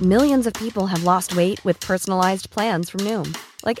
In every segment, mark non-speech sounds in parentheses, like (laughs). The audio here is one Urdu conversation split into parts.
people way with personalize like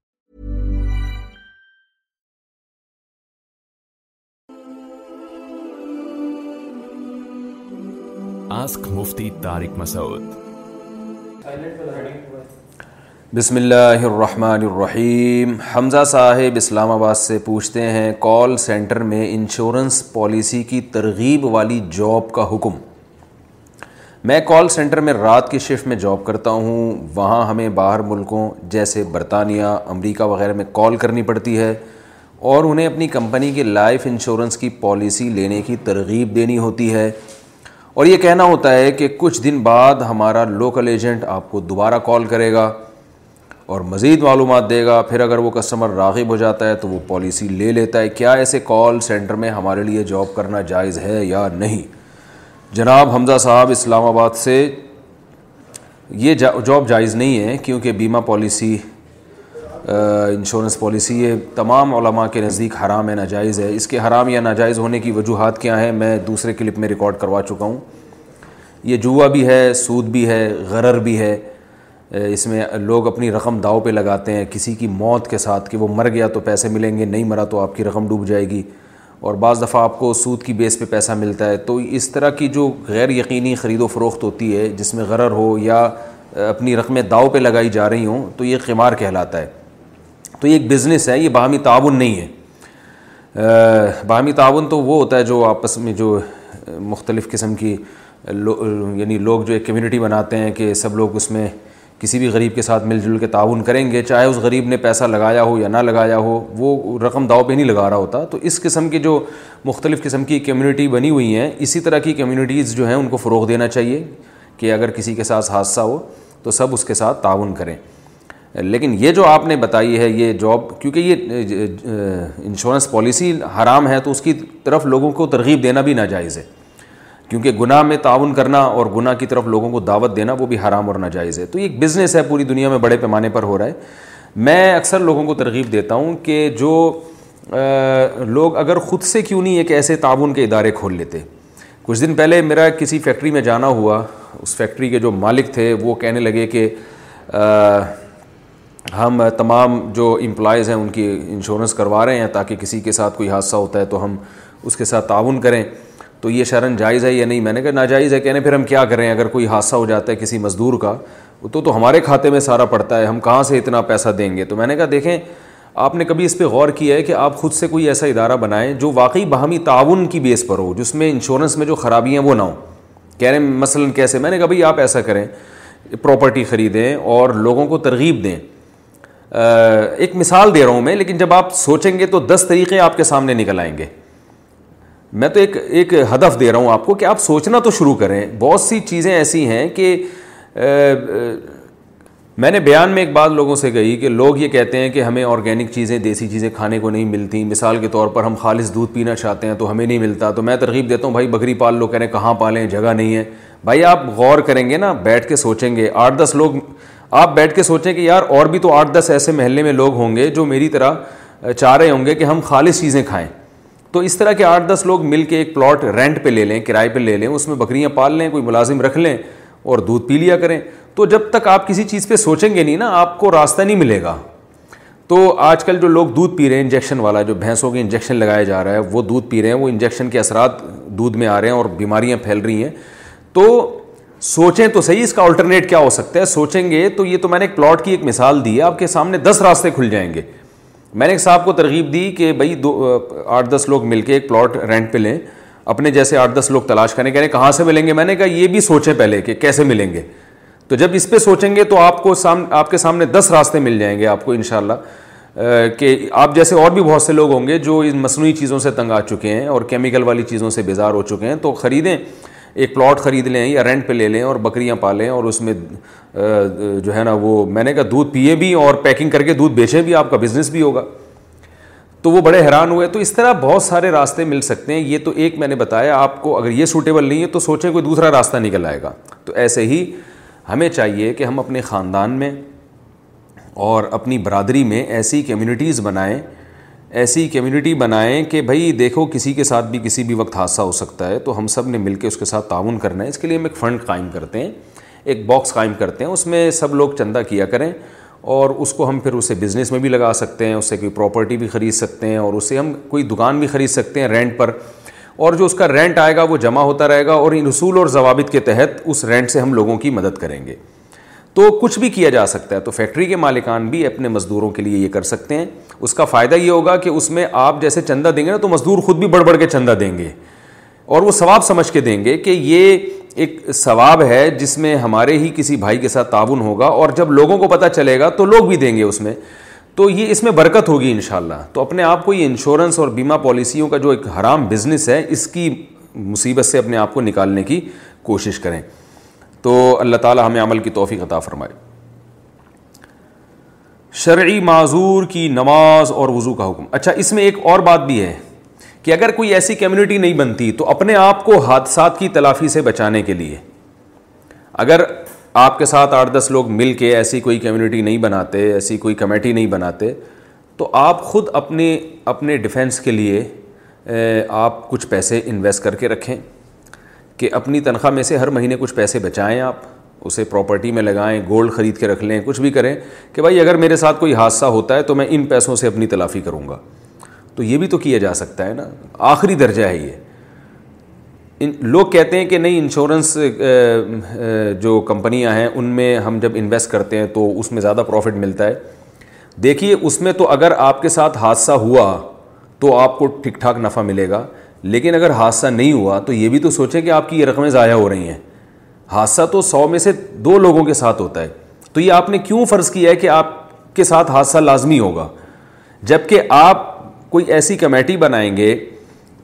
Ask Mufti Masood بسم اللہ الرحمن الرحیم حمزہ صاحب اسلام آباد سے پوچھتے ہیں کال سینٹر میں انشورنس پالیسی کی ترغیب والی جاب کا حکم میں کال سینٹر میں رات کی شفٹ میں جاب کرتا ہوں وہاں ہمیں باہر ملکوں جیسے برطانیہ امریکہ وغیرہ میں کال کرنی پڑتی ہے اور انہیں اپنی کمپنی کے لائف انشورنس کی پالیسی لینے کی ترغیب دینی ہوتی ہے اور یہ کہنا ہوتا ہے کہ کچھ دن بعد ہمارا لوکل ایجنٹ آپ کو دوبارہ کال کرے گا اور مزید معلومات دے گا پھر اگر وہ کسٹمر راغب ہو جاتا ہے تو وہ پالیسی لے لیتا ہے کیا ایسے کال سینٹر میں ہمارے لیے جاب کرنا جائز ہے یا نہیں جناب حمزہ صاحب اسلام آباد سے یہ جاب جائز نہیں ہے کیونکہ بیمہ پالیسی انشورنس پالیسی یہ تمام علماء کے نزدیک حرام ہے ناجائز ہے اس کے حرام یا ناجائز ہونے کی وجوہات کیا ہیں میں دوسرے کلپ میں ریکارڈ کروا چکا ہوں یہ جوا بھی ہے سود بھی ہے غرر بھی ہے اس میں لوگ اپنی رقم داؤ پہ لگاتے ہیں کسی کی موت کے ساتھ کہ وہ مر گیا تو پیسے ملیں گے نہیں مرا تو آپ کی رقم ڈوب جائے گی اور بعض دفعہ آپ کو سود کی بیس پہ پیسہ ملتا ہے تو اس طرح کی جو غیر یقینی خرید و فروخت ہوتی ہے جس میں غرر ہو یا اپنی رقمیں داؤ پہ لگائی جا رہی ہوں تو یہ قیمار کہلاتا ہے تو یہ ایک بزنس ہے یہ باہمی تعاون نہیں ہے باہمی تعاون تو وہ ہوتا ہے جو آپس میں جو مختلف قسم کی یعنی لوگ جو ایک کمیونٹی بناتے ہیں کہ سب لوگ اس میں کسی بھی غریب کے ساتھ مل جل کے تعاون کریں گے چاہے اس غریب نے پیسہ لگایا ہو یا نہ لگایا ہو وہ رقم داؤ پہ نہیں لگا رہا ہوتا تو اس قسم کی جو مختلف قسم کی کمیونٹی بنی ہوئی ہیں اسی طرح کی کمیونٹیز جو ہیں ان کو فروغ دینا چاہیے کہ اگر کسی کے ساتھ حادثہ ہو تو سب اس کے ساتھ تعاون کریں لیکن یہ جو آپ نے بتائی ہے یہ جاب کیونکہ یہ انشورنس پالیسی حرام ہے تو اس کی طرف لوگوں کو ترغیب دینا بھی ناجائز ہے کیونکہ گناہ میں تعاون کرنا اور گناہ کی طرف لوگوں کو دعوت دینا وہ بھی حرام اور ناجائز ہے تو یہ ایک بزنس ہے پوری دنیا میں بڑے پیمانے پر ہو رہا ہے میں اکثر لوگوں کو ترغیب دیتا ہوں کہ جو لوگ اگر خود سے کیوں نہیں ایک ایسے تعاون کے ادارے کھول لیتے کچھ دن پہلے میرا کسی فیکٹری میں جانا ہوا اس فیکٹری کے جو مالک تھے وہ کہنے لگے کہ ہم تمام جو امپلائز ہیں ان کی انشورنس کروا رہے ہیں تاکہ کسی کے ساتھ کوئی حادثہ ہوتا ہے تو ہم اس کے ساتھ تعاون کریں تو یہ شرن جائز ہے یا نہیں میں نے کہا ناجائز ہے کہنے پھر ہم کیا کریں اگر کوئی حادثہ ہو جاتا ہے کسی مزدور کا تو تو ہمارے کھاتے میں سارا پڑتا ہے ہم کہاں سے اتنا پیسہ دیں گے تو میں نے کہا دیکھیں آپ نے کبھی اس پہ غور کیا ہے کہ آپ خود سے کوئی ایسا ادارہ بنائیں جو واقعی باہمی تعاون کی بیس پر ہو جس میں انشورنس میں جو خرابیاں ہیں وہ نہ ہوں کہہ رہے ہیں مثلاً کیسے میں نے کہا بھائی آپ ایسا کریں پراپرٹی خریدیں اور لوگوں کو ترغیب دیں ایک مثال دے رہا ہوں میں لیکن جب آپ سوچیں گے تو دس طریقے آپ کے سامنے نکل آئیں گے میں تو ایک ایک ہدف دے رہا ہوں آپ کو کہ آپ سوچنا تو شروع کریں بہت سی چیزیں ایسی ہیں کہ میں نے بیان میں ایک بات لوگوں سے کہی کہ لوگ یہ کہتے ہیں کہ ہمیں آرگینک چیزیں دیسی چیزیں کھانے کو نہیں ملتی مثال کے طور پر ہم خالص دودھ پینا چاہتے ہیں تو ہمیں نہیں ملتا تو میں ترغیب دیتا ہوں بھائی بکری پال لو کہہ رہے ہیں کہاں پالیں جگہ نہیں ہے بھائی آپ غور کریں گے نا بیٹھ کے سوچیں گے آٹھ دس لوگ آپ بیٹھ کے سوچیں کہ یار اور بھی تو آٹھ دس ایسے محلے میں لوگ ہوں گے جو میری طرح چاہ رہے ہوں گے کہ ہم خالص چیزیں کھائیں تو اس طرح کے آٹھ دس لوگ مل کے ایک پلاٹ رینٹ پہ لے لیں کرائے پہ لے لیں اس میں بکریاں پال لیں کوئی ملازم رکھ لیں اور دودھ پی لیا کریں تو جب تک آپ کسی چیز پہ سوچیں گے نہیں نا آپ کو راستہ نہیں ملے گا تو آج کل جو لوگ دودھ پی رہے ہیں انجیکشن والا جو بھینسوں کے انجیکشن لگایا جا رہا ہے وہ دودھ پی رہے ہیں وہ انجیکشن کے اثرات دودھ میں آ رہے ہیں اور بیماریاں پھیل رہی ہیں تو سوچیں تو صحیح اس کا آلٹرنیٹ کیا ہو سکتا ہے سوچیں گے تو یہ تو میں نے ایک پلاٹ کی ایک مثال دی ہے آپ کے سامنے دس راستے کھل جائیں گے میں نے ایک صاحب کو ترغیب دی کہ بھائی دو آٹھ دس لوگ مل کے ایک پلاٹ رینٹ پہ لیں اپنے جیسے آٹھ دس لوگ تلاش کریں رہے کہاں سے ملیں گے میں نے کہا یہ بھی سوچیں پہلے کہ کیسے ملیں گے تو جب اس پہ سوچیں گے تو آپ کو سام آپ کے سامنے دس راستے مل جائیں گے آپ کو ان شاء اللہ کہ آپ جیسے اور بھی بہت سے لوگ ہوں گے جو ان مصنوعی چیزوں سے تنگ آ چکے ہیں اور کیمیکل والی چیزوں سے بیزار ہو چکے ہیں تو خریدیں ایک پلاٹ خرید لیں یا رینٹ پہ لے لیں اور بکریاں پالیں اور اس میں جو ہے نا وہ میں نے کہا دودھ پیے بھی اور پیکنگ کر کے دودھ بیچیں بھی آپ کا بزنس بھی ہوگا تو وہ بڑے حیران ہوئے تو اس طرح بہت سارے راستے مل سکتے ہیں یہ تو ایک میں نے بتایا آپ کو اگر یہ سوٹیبل نہیں ہے تو سوچیں کوئی دوسرا راستہ نکل آئے گا تو ایسے ہی ہمیں چاہیے کہ ہم اپنے خاندان میں اور اپنی برادری میں ایسی کمیونٹیز بنائیں ایسی کمیونٹی بنائیں کہ بھائی دیکھو کسی کے ساتھ بھی کسی بھی وقت حادثہ ہو سکتا ہے تو ہم سب نے مل کے اس کے ساتھ تعاون کرنا ہے اس کے لیے ہم ایک فنڈ قائم کرتے ہیں ایک باکس قائم کرتے ہیں اس میں سب لوگ چندہ کیا کریں اور اس کو ہم پھر اسے بزنس میں بھی لگا سکتے ہیں اس سے کوئی پراپرٹی بھی خرید سکتے ہیں اور اسے ہم کوئی دکان بھی خرید سکتے ہیں رینٹ پر اور جو اس کا رینٹ آئے گا وہ جمع ہوتا رہے گا اور ان اصول اور ضوابط کے تحت اس رینٹ سے ہم لوگوں کی مدد کریں گے تو کچھ بھی کیا جا سکتا ہے تو فیکٹری کے مالکان بھی اپنے مزدوروں کے لیے یہ کر سکتے ہیں اس کا فائدہ یہ ہوگا کہ اس میں آپ جیسے چندہ دیں گے نا تو مزدور خود بھی بڑھ بڑھ کے چندہ دیں گے اور وہ ثواب سمجھ کے دیں گے کہ یہ ایک ثواب ہے جس میں ہمارے ہی کسی بھائی کے ساتھ تعاون ہوگا اور جب لوگوں کو پتہ چلے گا تو لوگ بھی دیں گے اس میں تو یہ اس میں برکت ہوگی انشاءاللہ تو اپنے آپ کو یہ انشورنس اور بیمہ پالیسیوں کا جو ایک حرام بزنس ہے اس کی مصیبت سے اپنے آپ کو نکالنے کی کوشش کریں تو اللہ تعالیٰ ہمیں عمل کی توفیق عطا فرمائے شرعی معذور کی نماز اور وضو کا حکم اچھا اس میں ایک اور بات بھی ہے کہ اگر کوئی ایسی کمیونٹی نہیں بنتی تو اپنے آپ کو حادثات کی تلافی سے بچانے کے لیے اگر آپ کے ساتھ آٹھ دس لوگ مل کے ایسی کوئی کمیونٹی نہیں بناتے ایسی کوئی کمیٹی نہیں بناتے تو آپ خود اپنے اپنے ڈیفینس کے لیے آپ کچھ پیسے انویسٹ کر کے رکھیں کہ اپنی تنخواہ میں سے ہر مہینے کچھ پیسے بچائیں آپ اسے پراپرٹی میں لگائیں گولڈ خرید کے رکھ لیں کچھ بھی کریں کہ بھائی اگر میرے ساتھ کوئی حادثہ ہوتا ہے تو میں ان پیسوں سے اپنی تلافی کروں گا تو یہ بھی تو کیا جا سکتا ہے نا آخری درجہ ہے یہ ان لوگ کہتے ہیں کہ نہیں انشورنس جو کمپنیاں ہیں ان میں ہم جب انویسٹ کرتے ہیں تو اس میں زیادہ پروفٹ ملتا ہے دیکھیے اس میں تو اگر آپ کے ساتھ حادثہ ہوا تو آپ کو ٹھیک ٹھاک نفع ملے گا لیکن اگر حادثہ نہیں ہوا تو یہ بھی تو سوچیں کہ آپ کی یہ رقمیں ضائع ہو رہی ہیں حادثہ تو سو میں سے دو لوگوں کے ساتھ ہوتا ہے تو یہ آپ نے کیوں فرض کیا ہے کہ آپ کے ساتھ حادثہ لازمی ہوگا جب کہ آپ کوئی ایسی کمیٹی بنائیں گے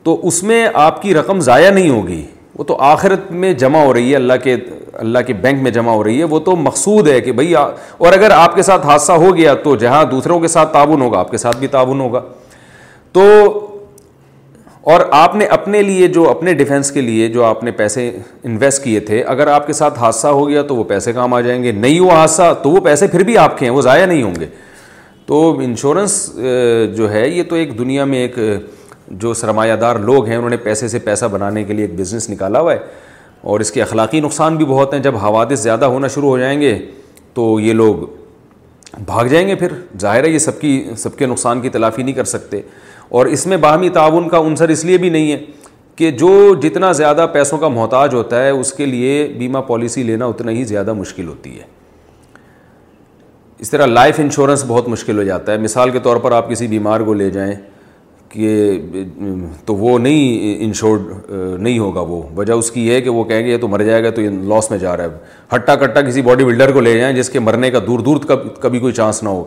تو اس میں آپ کی رقم ضائع نہیں ہوگی وہ تو آخرت میں جمع ہو رہی ہے اللہ کے اللہ کے بینک میں جمع ہو رہی ہے وہ تو مقصود ہے کہ بھائی اور اگر آپ کے ساتھ حادثہ ہو گیا تو جہاں دوسروں کے ساتھ تعاون ہوگا آپ کے ساتھ بھی تعاون ہوگا تو اور آپ نے اپنے لیے جو اپنے ڈیفینس کے لیے جو آپ نے پیسے انویسٹ کیے تھے اگر آپ کے ساتھ حادثہ ہو گیا تو وہ پیسے کام آ جائیں گے نہیں ہوا حادثہ تو وہ پیسے پھر بھی آپ کے ہیں وہ ضائع نہیں ہوں گے تو انشورنس جو ہے یہ تو ایک دنیا میں ایک جو سرمایہ دار لوگ ہیں انہوں نے پیسے سے پیسہ بنانے کے لیے ایک بزنس نکالا ہوا ہے اور اس کے اخلاقی نقصان بھی بہت ہیں جب حوادث زیادہ ہونا شروع ہو جائیں گے تو یہ لوگ بھاگ جائیں گے پھر ظاہر ہے یہ سب کی سب کے نقصان کی تلافی نہیں کر سکتے اور اس میں باہمی تعاون کا عنصر اس لیے بھی نہیں ہے کہ جو جتنا زیادہ پیسوں کا محتاج ہوتا ہے اس کے لیے بیمہ پالیسی لینا اتنا ہی زیادہ مشکل ہوتی ہے اس طرح لائف انشورنس بہت مشکل ہو جاتا ہے مثال کے طور پر آپ کسی بیمار کو لے جائیں کہ تو وہ نہیں انشورڈ نہیں ہوگا وہ وجہ اس کی یہ ہے کہ وہ کہیں گے یہ تو مر جائے گا تو یہ لاس میں جا رہا ہے ہٹا کٹا کسی باڈی بلڈر کو لے جائیں جس کے مرنے کا دور دور کبھی کوئی چانس نہ ہو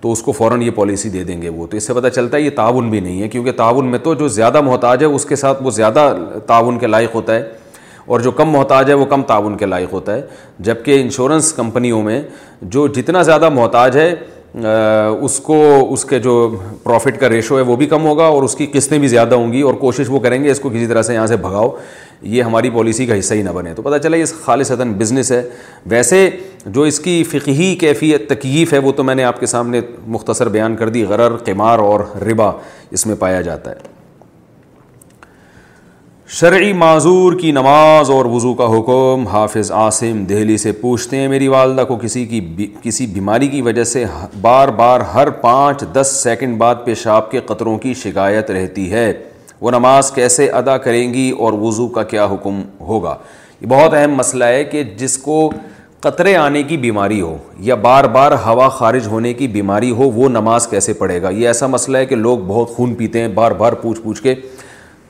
تو اس کو فوراً یہ پالیسی دے دیں گے وہ تو اس سے پتہ چلتا ہے یہ تعاون بھی نہیں ہے کیونکہ تعاون میں تو جو زیادہ محتاج ہے اس کے ساتھ وہ زیادہ تعاون کے لائق ہوتا ہے اور جو کم محتاج ہے وہ کم تعاون کے لائق ہوتا ہے جبکہ انشورنس کمپنیوں میں جو جتنا زیادہ محتاج ہے اس کو اس کے جو پروفٹ کا ریشو ہے وہ بھی کم ہوگا اور اس کی قسطیں بھی زیادہ ہوں گی اور کوشش وہ کریں گے اس کو کسی طرح سے یہاں سے بھگاؤ یہ ہماری پالیسی کا حصہ ہی نہ بنے تو پتہ چلے یہ خالصد بزنس ہے ویسے جو اس کی فقہی کیفیت تکیف ہے وہ تو میں نے آپ کے سامنے مختصر بیان کر دی غرر قمار اور ربا اس میں پایا جاتا ہے شرعی معذور کی نماز اور وضو کا حکم حافظ عاصم دہلی سے پوچھتے ہیں میری والدہ کو کسی کی بی... کسی بیماری کی وجہ سے بار بار ہر پانچ دس سیکنڈ بعد پیشاب کے قطروں کی شکایت رہتی ہے وہ نماز کیسے ادا کریں گی اور وضو کا کیا حکم ہوگا یہ بہت اہم مسئلہ ہے کہ جس کو قطرے آنے کی بیماری ہو یا بار بار ہوا خارج ہونے کی بیماری ہو وہ نماز کیسے پڑھے گا یہ ایسا مسئلہ ہے کہ لوگ بہت خون پیتے ہیں بار بار پوچھ پوچھ کے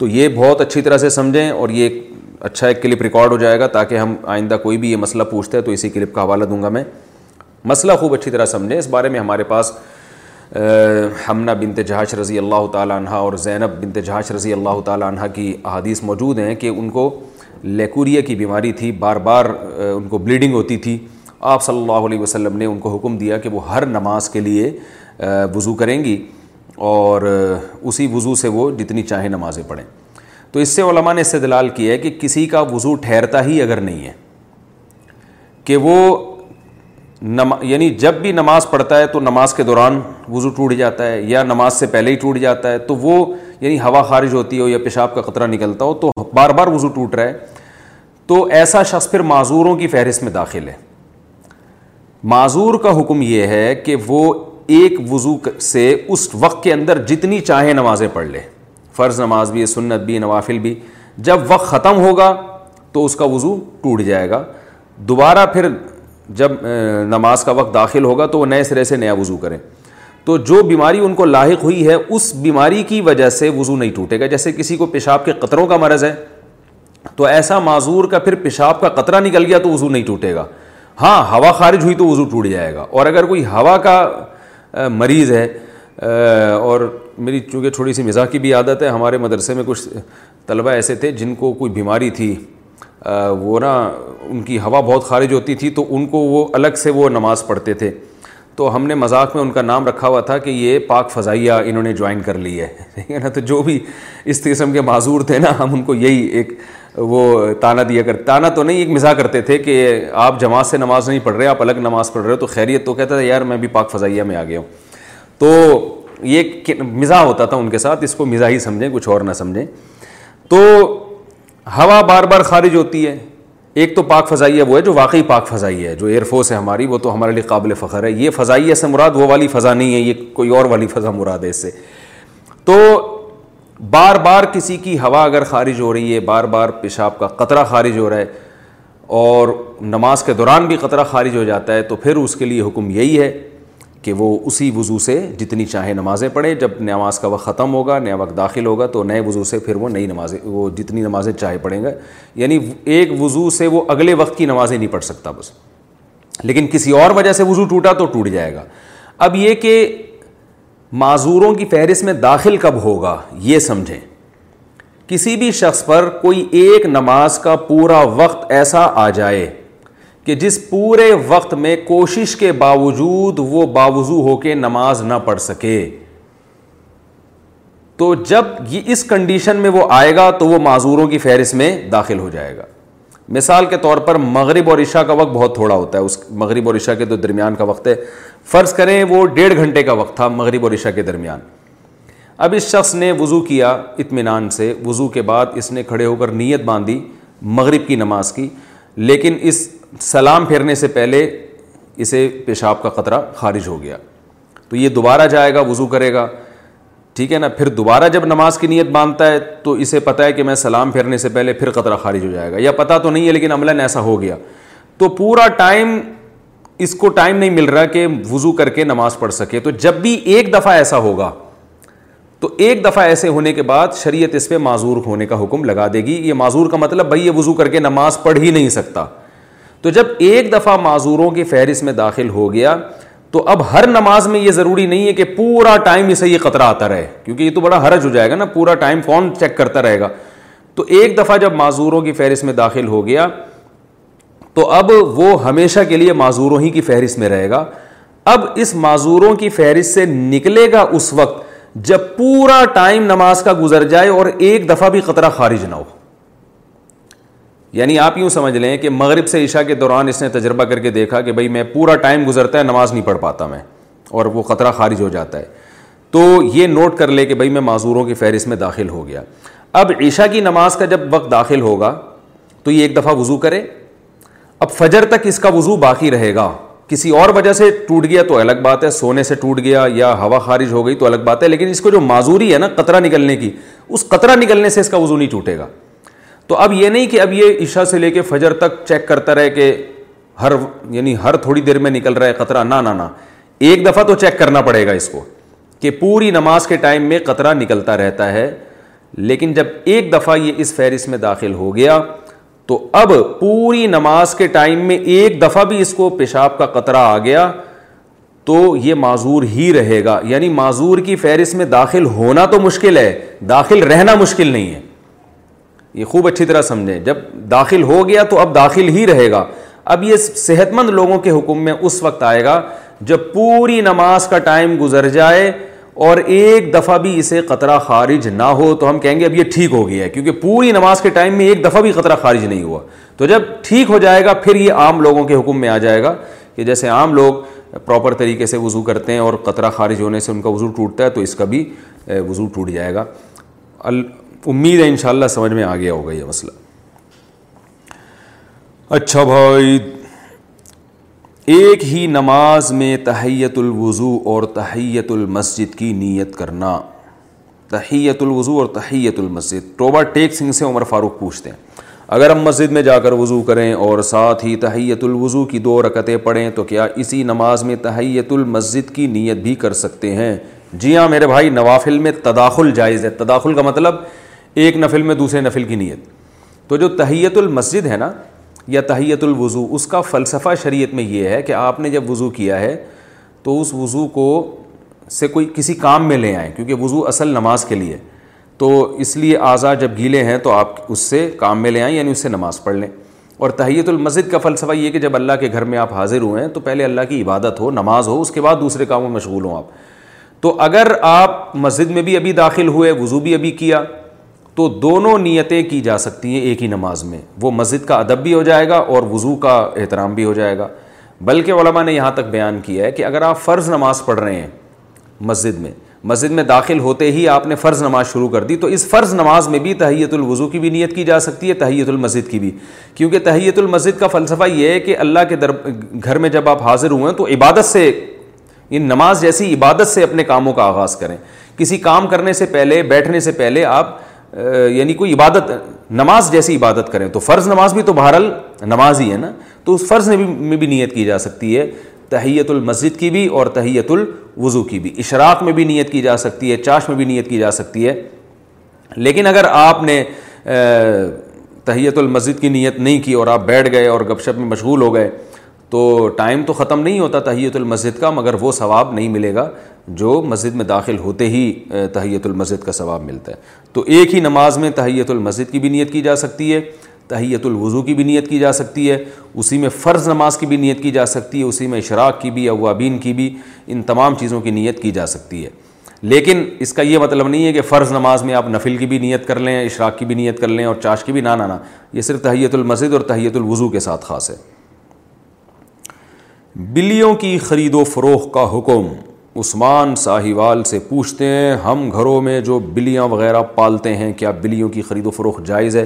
تو یہ بہت اچھی طرح سے سمجھیں اور یہ ایک اچھا ایک کلپ ریکارڈ ہو جائے گا تاکہ ہم آئندہ کوئی بھی یہ مسئلہ پوچھتے ہیں تو اسی کلپ کا حوالہ دوں گا میں مسئلہ خوب اچھی طرح سمجھیں اس بارے میں ہمارے پاس ہمنا بنت جہاش رضی اللہ تعالیٰ عنہ اور زینب بنت جہاش رضی اللہ تعالیٰ عنہ کی احادیث موجود ہیں کہ ان کو لیکوریا کی بیماری تھی بار بار ان کو بلیڈنگ ہوتی تھی آپ صلی اللہ علیہ وسلم نے ان کو حکم دیا کہ وہ ہر نماز کے لیے وضو کریں گی اور اسی وضو سے وہ جتنی چاہے نمازیں پڑھیں تو اس سے علماء نے استدلال کیا ہے کہ کسی کا وضو ٹھہرتا ہی اگر نہیں ہے کہ وہ نما یعنی جب بھی نماز پڑھتا ہے تو نماز کے دوران وضو ٹوٹ جاتا ہے یا نماز سے پہلے ہی ٹوٹ جاتا ہے تو وہ یعنی ہوا خارج ہوتی ہو یا پیشاب کا قطرہ نکلتا ہو تو بار بار وضو ٹوٹ رہا ہے تو ایسا شخص پھر معذوروں کی فہرست میں داخل ہے معذور کا حکم یہ ہے کہ وہ ایک وضو سے اس وقت کے اندر جتنی چاہے نمازیں پڑھ لے فرض نماز بھی سنت بھی نوافل بھی جب وقت ختم ہوگا تو اس کا وضو ٹوٹ جائے گا دوبارہ پھر جب نماز کا وقت داخل ہوگا تو وہ نئے سرے سے نیا وضو کریں تو جو بیماری ان کو لاحق ہوئی ہے اس بیماری کی وجہ سے وضو نہیں ٹوٹے گا جیسے کسی کو پیشاب کے قطروں کا مرض ہے تو ایسا معذور کا پھر پیشاب کا قطرہ نکل گیا تو وضو نہیں ٹوٹے گا ہاں ہوا خارج ہوئی تو وضو ٹوٹ جائے گا اور اگر کوئی ہوا کا مریض ہے اور میری چونکہ تھوڑی سی مزاح کی بھی عادت ہے ہمارے مدرسے میں کچھ طلبہ ایسے تھے جن کو کوئی بیماری تھی وہ نا ان کی ہوا بہت خارج ہوتی تھی تو ان کو وہ الگ سے وہ نماز پڑھتے تھے تو ہم نے مذاق میں ان کا نام رکھا ہوا تھا کہ یہ پاک فضائیہ انہوں نے جوائن کر لی ہے نا (laughs) تو جو بھی اس قسم کے معذور تھے نا ہم ان کو یہی ایک وہ تانہ دیا کر تانا تو نہیں ایک مزاح کرتے تھے کہ آپ جماعت سے نماز نہیں پڑھ رہے آپ الگ نماز پڑھ رہے ہو تو خیریت تو کہتا تھا یار میں بھی پاک فضائیہ میں آ گیا ہوں تو یہ مزاح ہوتا تھا ان کے ساتھ اس کو ہی سمجھیں کچھ اور نہ سمجھیں تو ہوا بار بار خارج ہوتی ہے ایک تو پاک فضائیہ وہ ہے جو واقعی پاک فضائیہ ہے جو ایئر فورس ہے ہماری وہ تو ہمارے لیے قابل فخر ہے یہ فضائیہ سے مراد وہ والی فضا نہیں ہے یہ کوئی اور والی فضا مراد ہے اس سے تو بار بار کسی کی ہوا اگر خارج ہو رہی ہے بار بار پیشاب کا قطرہ خارج ہو رہا ہے اور نماز کے دوران بھی قطرہ خارج ہو جاتا ہے تو پھر اس کے لیے حکم یہی ہے کہ وہ اسی وضو سے جتنی چاہے نمازیں پڑھیں جب نماز کا وقت ختم ہوگا نیا وقت داخل ہوگا تو نئے وضو سے پھر وہ نئی نمازیں وہ جتنی نمازیں چاہے پڑھیں گے یعنی ایک وضو سے وہ اگلے وقت کی نمازیں نہیں پڑھ سکتا بس لیکن کسی اور وجہ سے وضو ٹوٹا تو ٹوٹ جائے گا اب یہ کہ معذوروں کی فہرست میں داخل کب ہوگا یہ سمجھیں کسی بھی شخص پر کوئی ایک نماز کا پورا وقت ایسا آ جائے کہ جس پورے وقت میں کوشش کے باوجود وہ باوضو ہو کے نماز نہ پڑھ سکے تو جب یہ اس کنڈیشن میں وہ آئے گا تو وہ معذوروں کی فہرست میں داخل ہو جائے گا مثال کے طور پر مغرب اور عشاء کا وقت بہت تھوڑا ہوتا ہے اس مغرب اور عشاء کے تو درمیان کا وقت ہے فرض کریں وہ ڈیڑھ گھنٹے کا وقت تھا مغرب اور عشاء کے درمیان اب اس شخص نے وضو کیا اطمینان سے وضو کے بعد اس نے کھڑے ہو کر نیت باندھی مغرب کی نماز کی لیکن اس سلام پھیرنے سے پہلے اسے پیشاب کا قطرہ خارج ہو گیا تو یہ دوبارہ جائے گا وضو کرے گا ٹھیک ہے نا پھر دوبارہ جب نماز کی نیت باندھتا ہے تو اسے پتا ہے کہ میں سلام پھیرنے سے پہلے پھر قطرہ خارج ہو جائے گا یا تو تو نہیں نہیں ہے لیکن ایسا ہو گیا پورا ٹائم ٹائم اس کو مل رہا کہ وضو کر کے نماز پڑھ سکے تو جب بھی ایک دفعہ ایسا ہوگا تو ایک دفعہ ایسے ہونے کے بعد شریعت اس پہ معذور ہونے کا حکم لگا دے گی یہ معذور کا مطلب بھائی یہ وضو کر کے نماز پڑھ ہی نہیں سکتا تو جب ایک دفعہ معذوروں کی فہرست میں داخل ہو گیا تو اب ہر نماز میں یہ ضروری نہیں ہے کہ پورا ٹائم اسے یہ قطرہ آتا رہے کیونکہ یہ تو بڑا حرج ہو جائے گا نا پورا ٹائم فون چیک کرتا رہے گا تو ایک دفعہ جب معذوروں کی فہرست میں داخل ہو گیا تو اب وہ ہمیشہ کے لیے معذوروں ہی کی فہرست میں رہے گا اب اس معذوروں کی فہرست سے نکلے گا اس وقت جب پورا ٹائم نماز کا گزر جائے اور ایک دفعہ بھی قطرہ خارج نہ ہو یعنی آپ یوں سمجھ لیں کہ مغرب سے عشاء کے دوران اس نے تجربہ کر کے دیکھا کہ بھائی میں پورا ٹائم گزرتا ہے نماز نہیں پڑھ پاتا میں اور وہ خطرہ خارج ہو جاتا ہے تو یہ نوٹ کر لے کہ بھائی میں معذوروں کی فہرست میں داخل ہو گیا اب عشاء کی نماز کا جب وقت داخل ہوگا تو یہ ایک دفعہ وضو کرے اب فجر تک اس کا وضو باقی رہے گا کسی اور وجہ سے ٹوٹ گیا تو الگ بات ہے سونے سے ٹوٹ گیا یا ہوا خارج ہو گئی تو الگ بات ہے لیکن اس کو جو معذوری ہے نا قطرہ نکلنے کی اس قطرہ نکلنے سے اس کا وضو نہیں ٹوٹے گا تو اب یہ نہیں کہ اب یہ عشاء سے لے کے فجر تک چیک کرتا رہے کہ ہر یعنی ہر تھوڑی دیر میں نکل رہا ہے قطرہ نہ نہ ایک دفعہ تو چیک کرنا پڑے گا اس کو کہ پوری نماز کے ٹائم میں قطرہ نکلتا رہتا ہے لیکن جب ایک دفعہ یہ اس فہرست میں داخل ہو گیا تو اب پوری نماز کے ٹائم میں ایک دفعہ بھی اس کو پیشاب کا قطرہ آ گیا تو یہ معذور ہی رہے گا یعنی معذور کی فہرست میں داخل ہونا تو مشکل ہے داخل رہنا مشکل نہیں ہے یہ خوب اچھی طرح سمجھیں جب داخل ہو گیا تو اب داخل ہی رہے گا اب یہ صحت مند لوگوں کے حکم میں اس وقت آئے گا جب پوری نماز کا ٹائم گزر جائے اور ایک دفعہ بھی اسے قطرہ خارج نہ ہو تو ہم کہیں گے اب یہ ٹھیک ہو گیا ہے کیونکہ پوری نماز کے ٹائم میں ایک دفعہ بھی قطرہ خارج نہیں ہوا تو جب ٹھیک ہو جائے گا پھر یہ عام لوگوں کے حکم میں آ جائے گا کہ جیسے عام لوگ پراپر طریقے سے وضو کرتے ہیں اور قطرہ خارج ہونے سے ان کا وضو ٹوٹتا ہے تو اس کا بھی وضو ٹوٹ جائے گا امید ہے انشاءاللہ سمجھ میں گیا ہوگا یہ مسئلہ اچھا بھائی ایک ہی نماز میں تحیت الوضو اور تحیت المسجد کی نیت کرنا تحیت الوضو اور تحیت المسجد ٹوبر ٹیک سنگھ سے عمر فاروق پوچھتے ہیں اگر ہم مسجد میں جا کر وضو کریں اور ساتھ ہی تحیت الوضو کی دو رکتیں پڑھیں تو کیا اسی نماز میں تحیت المسجد کی نیت بھی کر سکتے ہیں جی ہاں میرے بھائی نوافل میں تداخل جائز ہے تداخل کا مطلب ایک نفل میں دوسرے نفل کی نیت تو جو تحیت المسجد ہے نا یا تحیت الوضو اس کا فلسفہ شریعت میں یہ ہے کہ آپ نے جب وضو کیا ہے تو اس وضو کو سے کوئی کسی کام میں لے آئیں کیونکہ وضو اصل نماز کے لیے تو اس لیے اعضا جب گیلے ہیں تو آپ اس سے کام میں لے آئیں یعنی اس سے نماز پڑھ لیں اور تحیت المسجد کا فلسفہ یہ کہ جب اللہ کے گھر میں آپ حاضر ہوئے ہیں تو پہلے اللہ کی عبادت ہو نماز ہو اس کے بعد دوسرے کاموں میں مشغول ہوں آپ تو اگر آپ مسجد میں بھی ابھی داخل ہوئے وضو بھی ابھی کیا تو دونوں نیتیں کی جا سکتی ہیں ایک ہی نماز میں وہ مسجد کا ادب بھی ہو جائے گا اور وضو کا احترام بھی ہو جائے گا بلکہ علماء نے یہاں تک بیان کیا ہے کہ اگر آپ فرض نماز پڑھ رہے ہیں مسجد میں مسجد میں داخل ہوتے ہی آپ نے فرض نماز شروع کر دی تو اس فرض نماز میں بھی تحیت الوضو کی بھی نیت کی جا سکتی ہے تحیت المسد کی بھی کیونکہ تحیت المسد کا فلسفہ یہ ہے کہ اللہ کے در گھر میں جب آپ حاضر ہوئے ہیں تو عبادت سے ان یعنی نماز جیسی عبادت سے اپنے کاموں کا آغاز کریں کسی کام کرنے سے پہلے بیٹھنے سے پہلے آپ یعنی کوئی عبادت نماز جیسی عبادت کریں تو فرض نماز بھی تو بہرحال نماز ہی ہے نا تو اس فرض میں بھی نیت کی جا سکتی ہے تحیت المسجد کی بھی اور تحیت الوضو کی بھی اشراق میں بھی نیت کی جا سکتی ہے چاش میں بھی نیت کی جا سکتی ہے لیکن اگر آپ نے تحیت المسجد کی نیت نہیں کی اور آپ بیٹھ گئے اور گپ شپ میں مشغول ہو گئے تو ٹائم تو ختم نہیں ہوتا تحیت المسجد کا مگر وہ ثواب نہیں ملے گا جو مسجد میں داخل ہوتے ہی تحیت المسجد کا ثواب ملتا ہے تو ایک ہی نماز میں تحیت المسجد کی بھی نیت کی جا سکتی ہے تحیت الوضو کی بھی نیت کی جا سکتی ہے اسی میں فرض نماز کی بھی نیت کی جا سکتی ہے اسی میں اشراق کی بھی اوابین کی بھی ان تمام چیزوں کی نیت کی جا سکتی ہے لیکن اس کا یہ مطلب نہیں ہے کہ فرض نماز میں آپ نفل کی بھی نیت کر لیں اشراق کی بھی نیت کر لیں اور چاش کی بھی نہ آنا یہ صرف تحیت المسجد اور تحیت الوضو کے ساتھ خاص ہے بلیوں کی خرید و فروغ کا حکم عثمان ساہیوال سے پوچھتے ہیں ہم گھروں میں جو بلیاں وغیرہ پالتے ہیں کیا بلیوں کی خرید و فروخت جائز ہے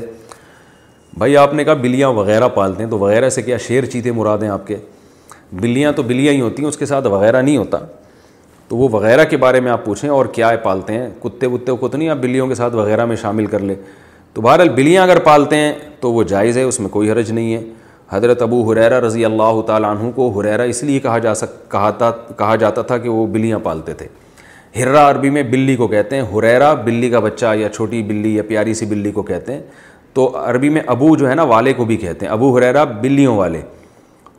بھائی آپ نے کہا بلیاں وغیرہ پالتے ہیں تو وغیرہ سے کیا شیر چیتے مراد ہیں آپ کے بلیاں تو بلیاں ہی ہوتی ہیں اس کے ساتھ وغیرہ نہیں ہوتا تو وہ وغیرہ کے بارے میں آپ پوچھیں اور کیا ہے پالتے ہیں کتے وتے کو تو نہیں آپ بلیوں کے ساتھ وغیرہ میں شامل کر لیں تو بہرحال بلیاں اگر پالتے ہیں تو وہ جائز ہے اس میں کوئی حرج نہیں ہے حضرت ابو حریرا رضی اللہ تعالیٰ عنہ کو حریرا اس لیے کہا جا سک کہا جاتا تھا کہ وہ بلیاں پالتے تھے ہررا عربی میں بلی کو کہتے ہیں حریرا بلی کا بچہ یا چھوٹی بلی یا پیاری سی بلی کو کہتے ہیں تو عربی میں ابو جو ہے نا والے کو بھی کہتے ہیں ابو حریرا بلیوں والے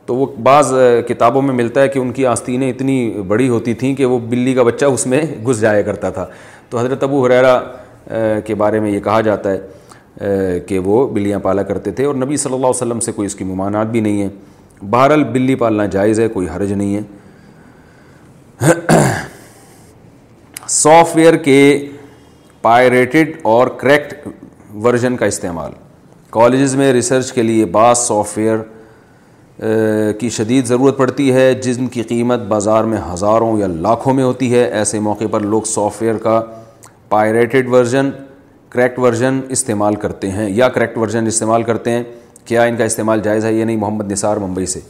تو وہ بعض کتابوں میں ملتا ہے کہ ان کی آستینیں اتنی بڑی ہوتی تھیں کہ وہ بلی کا بچہ اس میں گھس جایا کرتا تھا تو حضرت ابو حریرا کے بارے میں یہ کہا جاتا ہے کہ وہ بلیاں پالا کرتے تھے اور نبی صلی اللہ علیہ وسلم سے کوئی اس کی ممانعات بھی نہیں ہے بہرحال بلی پالنا جائز ہے کوئی حرج نہیں ہے (clears throat) سافٹ ویئر کے پائریٹڈ اور کریکٹ ورژن کا استعمال کالجز میں ریسرچ کے لیے بعض سافٹ ویئر کی شدید ضرورت پڑتی ہے جن کی قیمت بازار میں ہزاروں یا لاکھوں میں ہوتی ہے ایسے موقع پر لوگ سافٹ ویئر کا پائریٹڈ ورژن کریکٹ ورژن استعمال کرتے ہیں یا کریکٹ ورژن استعمال کرتے ہیں کیا ان کا استعمال جائز ہے یہ نہیں محمد نثار ممبئی سے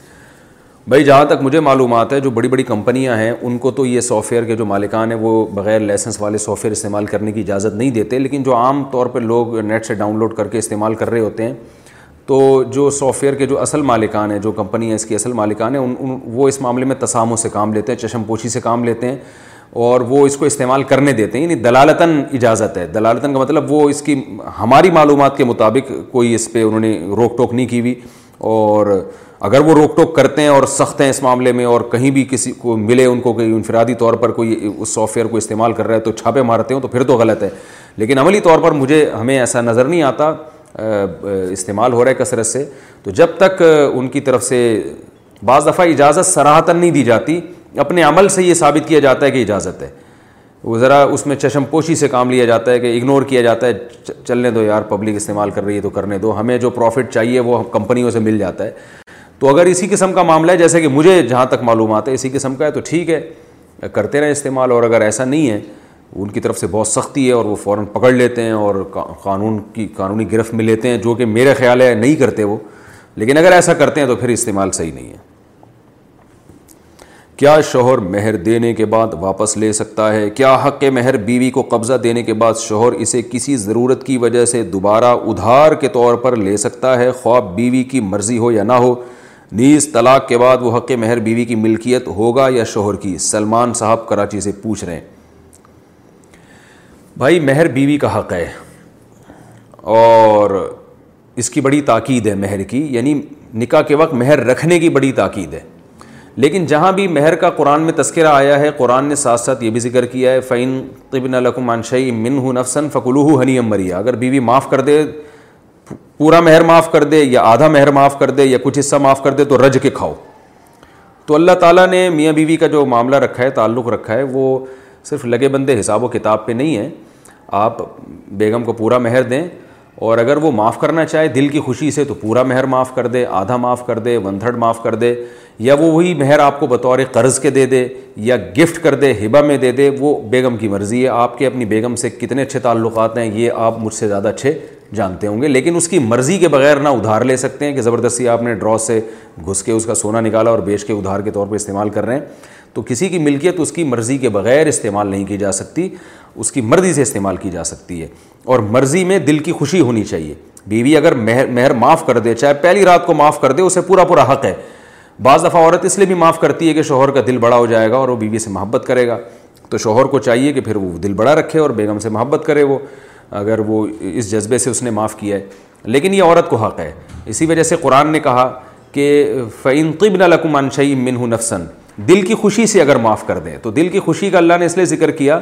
بھائی جہاں تک مجھے معلومات ہے جو بڑی بڑی کمپنیاں ہیں ان کو تو یہ سافٹ ویئر کے جو مالکان ہیں وہ بغیر لائسنس والے سافٹ ویئر استعمال کرنے کی اجازت نہیں دیتے لیکن جو عام طور پر لوگ نیٹ سے ڈاؤن لوڈ کر کے استعمال کر رہے ہوتے ہیں تو جو سافٹ ویئر کے جو اصل مالکان ہیں جو کمپنی ہیں اس کی اصل مالکان ہیں ان ان وہ اس معاملے میں تساموں سے کام لیتے ہیں چشم پوچھی سے کام لیتے ہیں اور وہ اس کو استعمال کرنے دیتے ہیں یعنی دلالتاً اجازت ہے دلالتاً کا مطلب وہ اس کی ہماری معلومات کے مطابق کوئی اس پہ انہوں نے روک ٹوک نہیں کی ہوئی اور اگر وہ روک ٹوک کرتے ہیں اور سخت ہیں اس معاملے میں اور کہیں بھی کسی کو ملے ان کو انفرادی طور پر کوئی اس سافٹ ویئر کو استعمال کر رہا ہے تو چھاپے مارتے ہوں تو پھر تو غلط ہے لیکن عملی طور پر مجھے ہمیں ایسا نظر نہیں آتا استعمال ہو رہا ہے کثرت سے تو جب تک ان کی طرف سے بعض دفعہ اجازت سراہتاً نہیں دی جاتی اپنے عمل سے یہ ثابت کیا جاتا ہے کہ اجازت ہے وہ ذرا اس میں چشم پوشی سے کام لیا جاتا ہے کہ اگنور کیا جاتا ہے چلنے دو یار پبلک استعمال کر رہی ہے تو کرنے دو ہمیں جو پروفٹ چاہیے وہ کمپنیوں سے مل جاتا ہے تو اگر اسی قسم کا معاملہ ہے جیسے کہ مجھے جہاں تک معلومات ہے اسی قسم کا ہے تو ٹھیک ہے کرتے رہے استعمال اور اگر ایسا نہیں ہے ان کی طرف سے بہت سختی ہے اور وہ فوراً پکڑ لیتے ہیں اور قانون کی قانونی گرفت میں لیتے ہیں جو کہ میرے خیال ہے نہیں کرتے وہ لیکن اگر ایسا کرتے ہیں تو پھر استعمال صحیح نہیں ہے کیا شوہر مہر دینے کے بعد واپس لے سکتا ہے کیا حق مہر بیوی کو قبضہ دینے کے بعد شہر اسے کسی ضرورت کی وجہ سے دوبارہ ادھار کے طور پر لے سکتا ہے خواب بیوی کی مرضی ہو یا نہ ہو نیز طلاق کے بعد وہ حق مہر بیوی کی ملکیت ہوگا یا شوہر کی سلمان صاحب کراچی سے پوچھ رہے ہیں بھائی مہر بیوی کا حق ہے اور اس کی بڑی تاکید ہے مہر کی یعنی نکاح کے وقت مہر رکھنے کی بڑی تاکید ہے لیکن جہاں بھی مہر کا قرآن میں تذکرہ آیا ہے قرآن نے ساتھ ساتھ یہ بھی ذکر کیا ہے فعین قبن القمان عنشی من ہوں نفسن فقل ہنی مریا اگر بیوی معاف کر دے پورا مہر معاف کر دے یا آدھا مہر معاف کر دے یا کچھ حصہ معاف کر دے تو رج کے کھاؤ تو اللہ تعالیٰ نے میاں بیوی کا جو معاملہ رکھا ہے تعلق رکھا ہے وہ صرف لگے بندے حساب و کتاب پہ نہیں ہیں آپ بیگم کو پورا مہر دیں اور اگر وہ معاف کرنا چاہے دل کی خوشی سے تو پورا مہر معاف کر دے آدھا معاف کر دے ون تھرڈ معاف کر دے یا وہ وہی مہر آپ کو بطور قرض کے دے دے یا گفٹ کر دے ہبا میں دے دے وہ بیگم کی مرضی ہے آپ کے اپنی بیگم سے کتنے اچھے تعلقات ہیں یہ آپ مجھ سے زیادہ اچھے جانتے ہوں گے لیکن اس کی مرضی کے بغیر نہ ادھار لے سکتے ہیں کہ زبردستی آپ نے ڈرا سے گھس کے اس کا سونا نکالا اور بیچ کے ادھار کے طور پہ استعمال کر رہے ہیں تو کسی کی ملکیت اس کی مرضی کے بغیر استعمال نہیں کی جا سکتی اس کی مرضی سے استعمال کی جا سکتی ہے اور مرضی میں دل کی خوشی ہونی چاہیے بیوی اگر مہر مہر معاف کر دے چاہے پہلی رات کو معاف کر دے اسے پورا پورا حق ہے بعض دفعہ عورت اس لیے بھی معاف کرتی ہے کہ شوہر کا دل بڑا ہو جائے گا اور وہ بیوی سے محبت کرے گا تو شوہر کو چاہیے کہ پھر وہ دل بڑا رکھے اور بیگم سے محبت کرے وہ اگر وہ اس جذبے سے اس نے معاف کیا ہے لیکن یہ عورت کو حق ہے اسی وجہ سے قرآن نے کہا کہ فعین قبن لکمان انشئی منہ نفسن دل کی خوشی سے اگر معاف کر دیں تو دل کی خوشی کا اللہ نے اس لیے ذکر کیا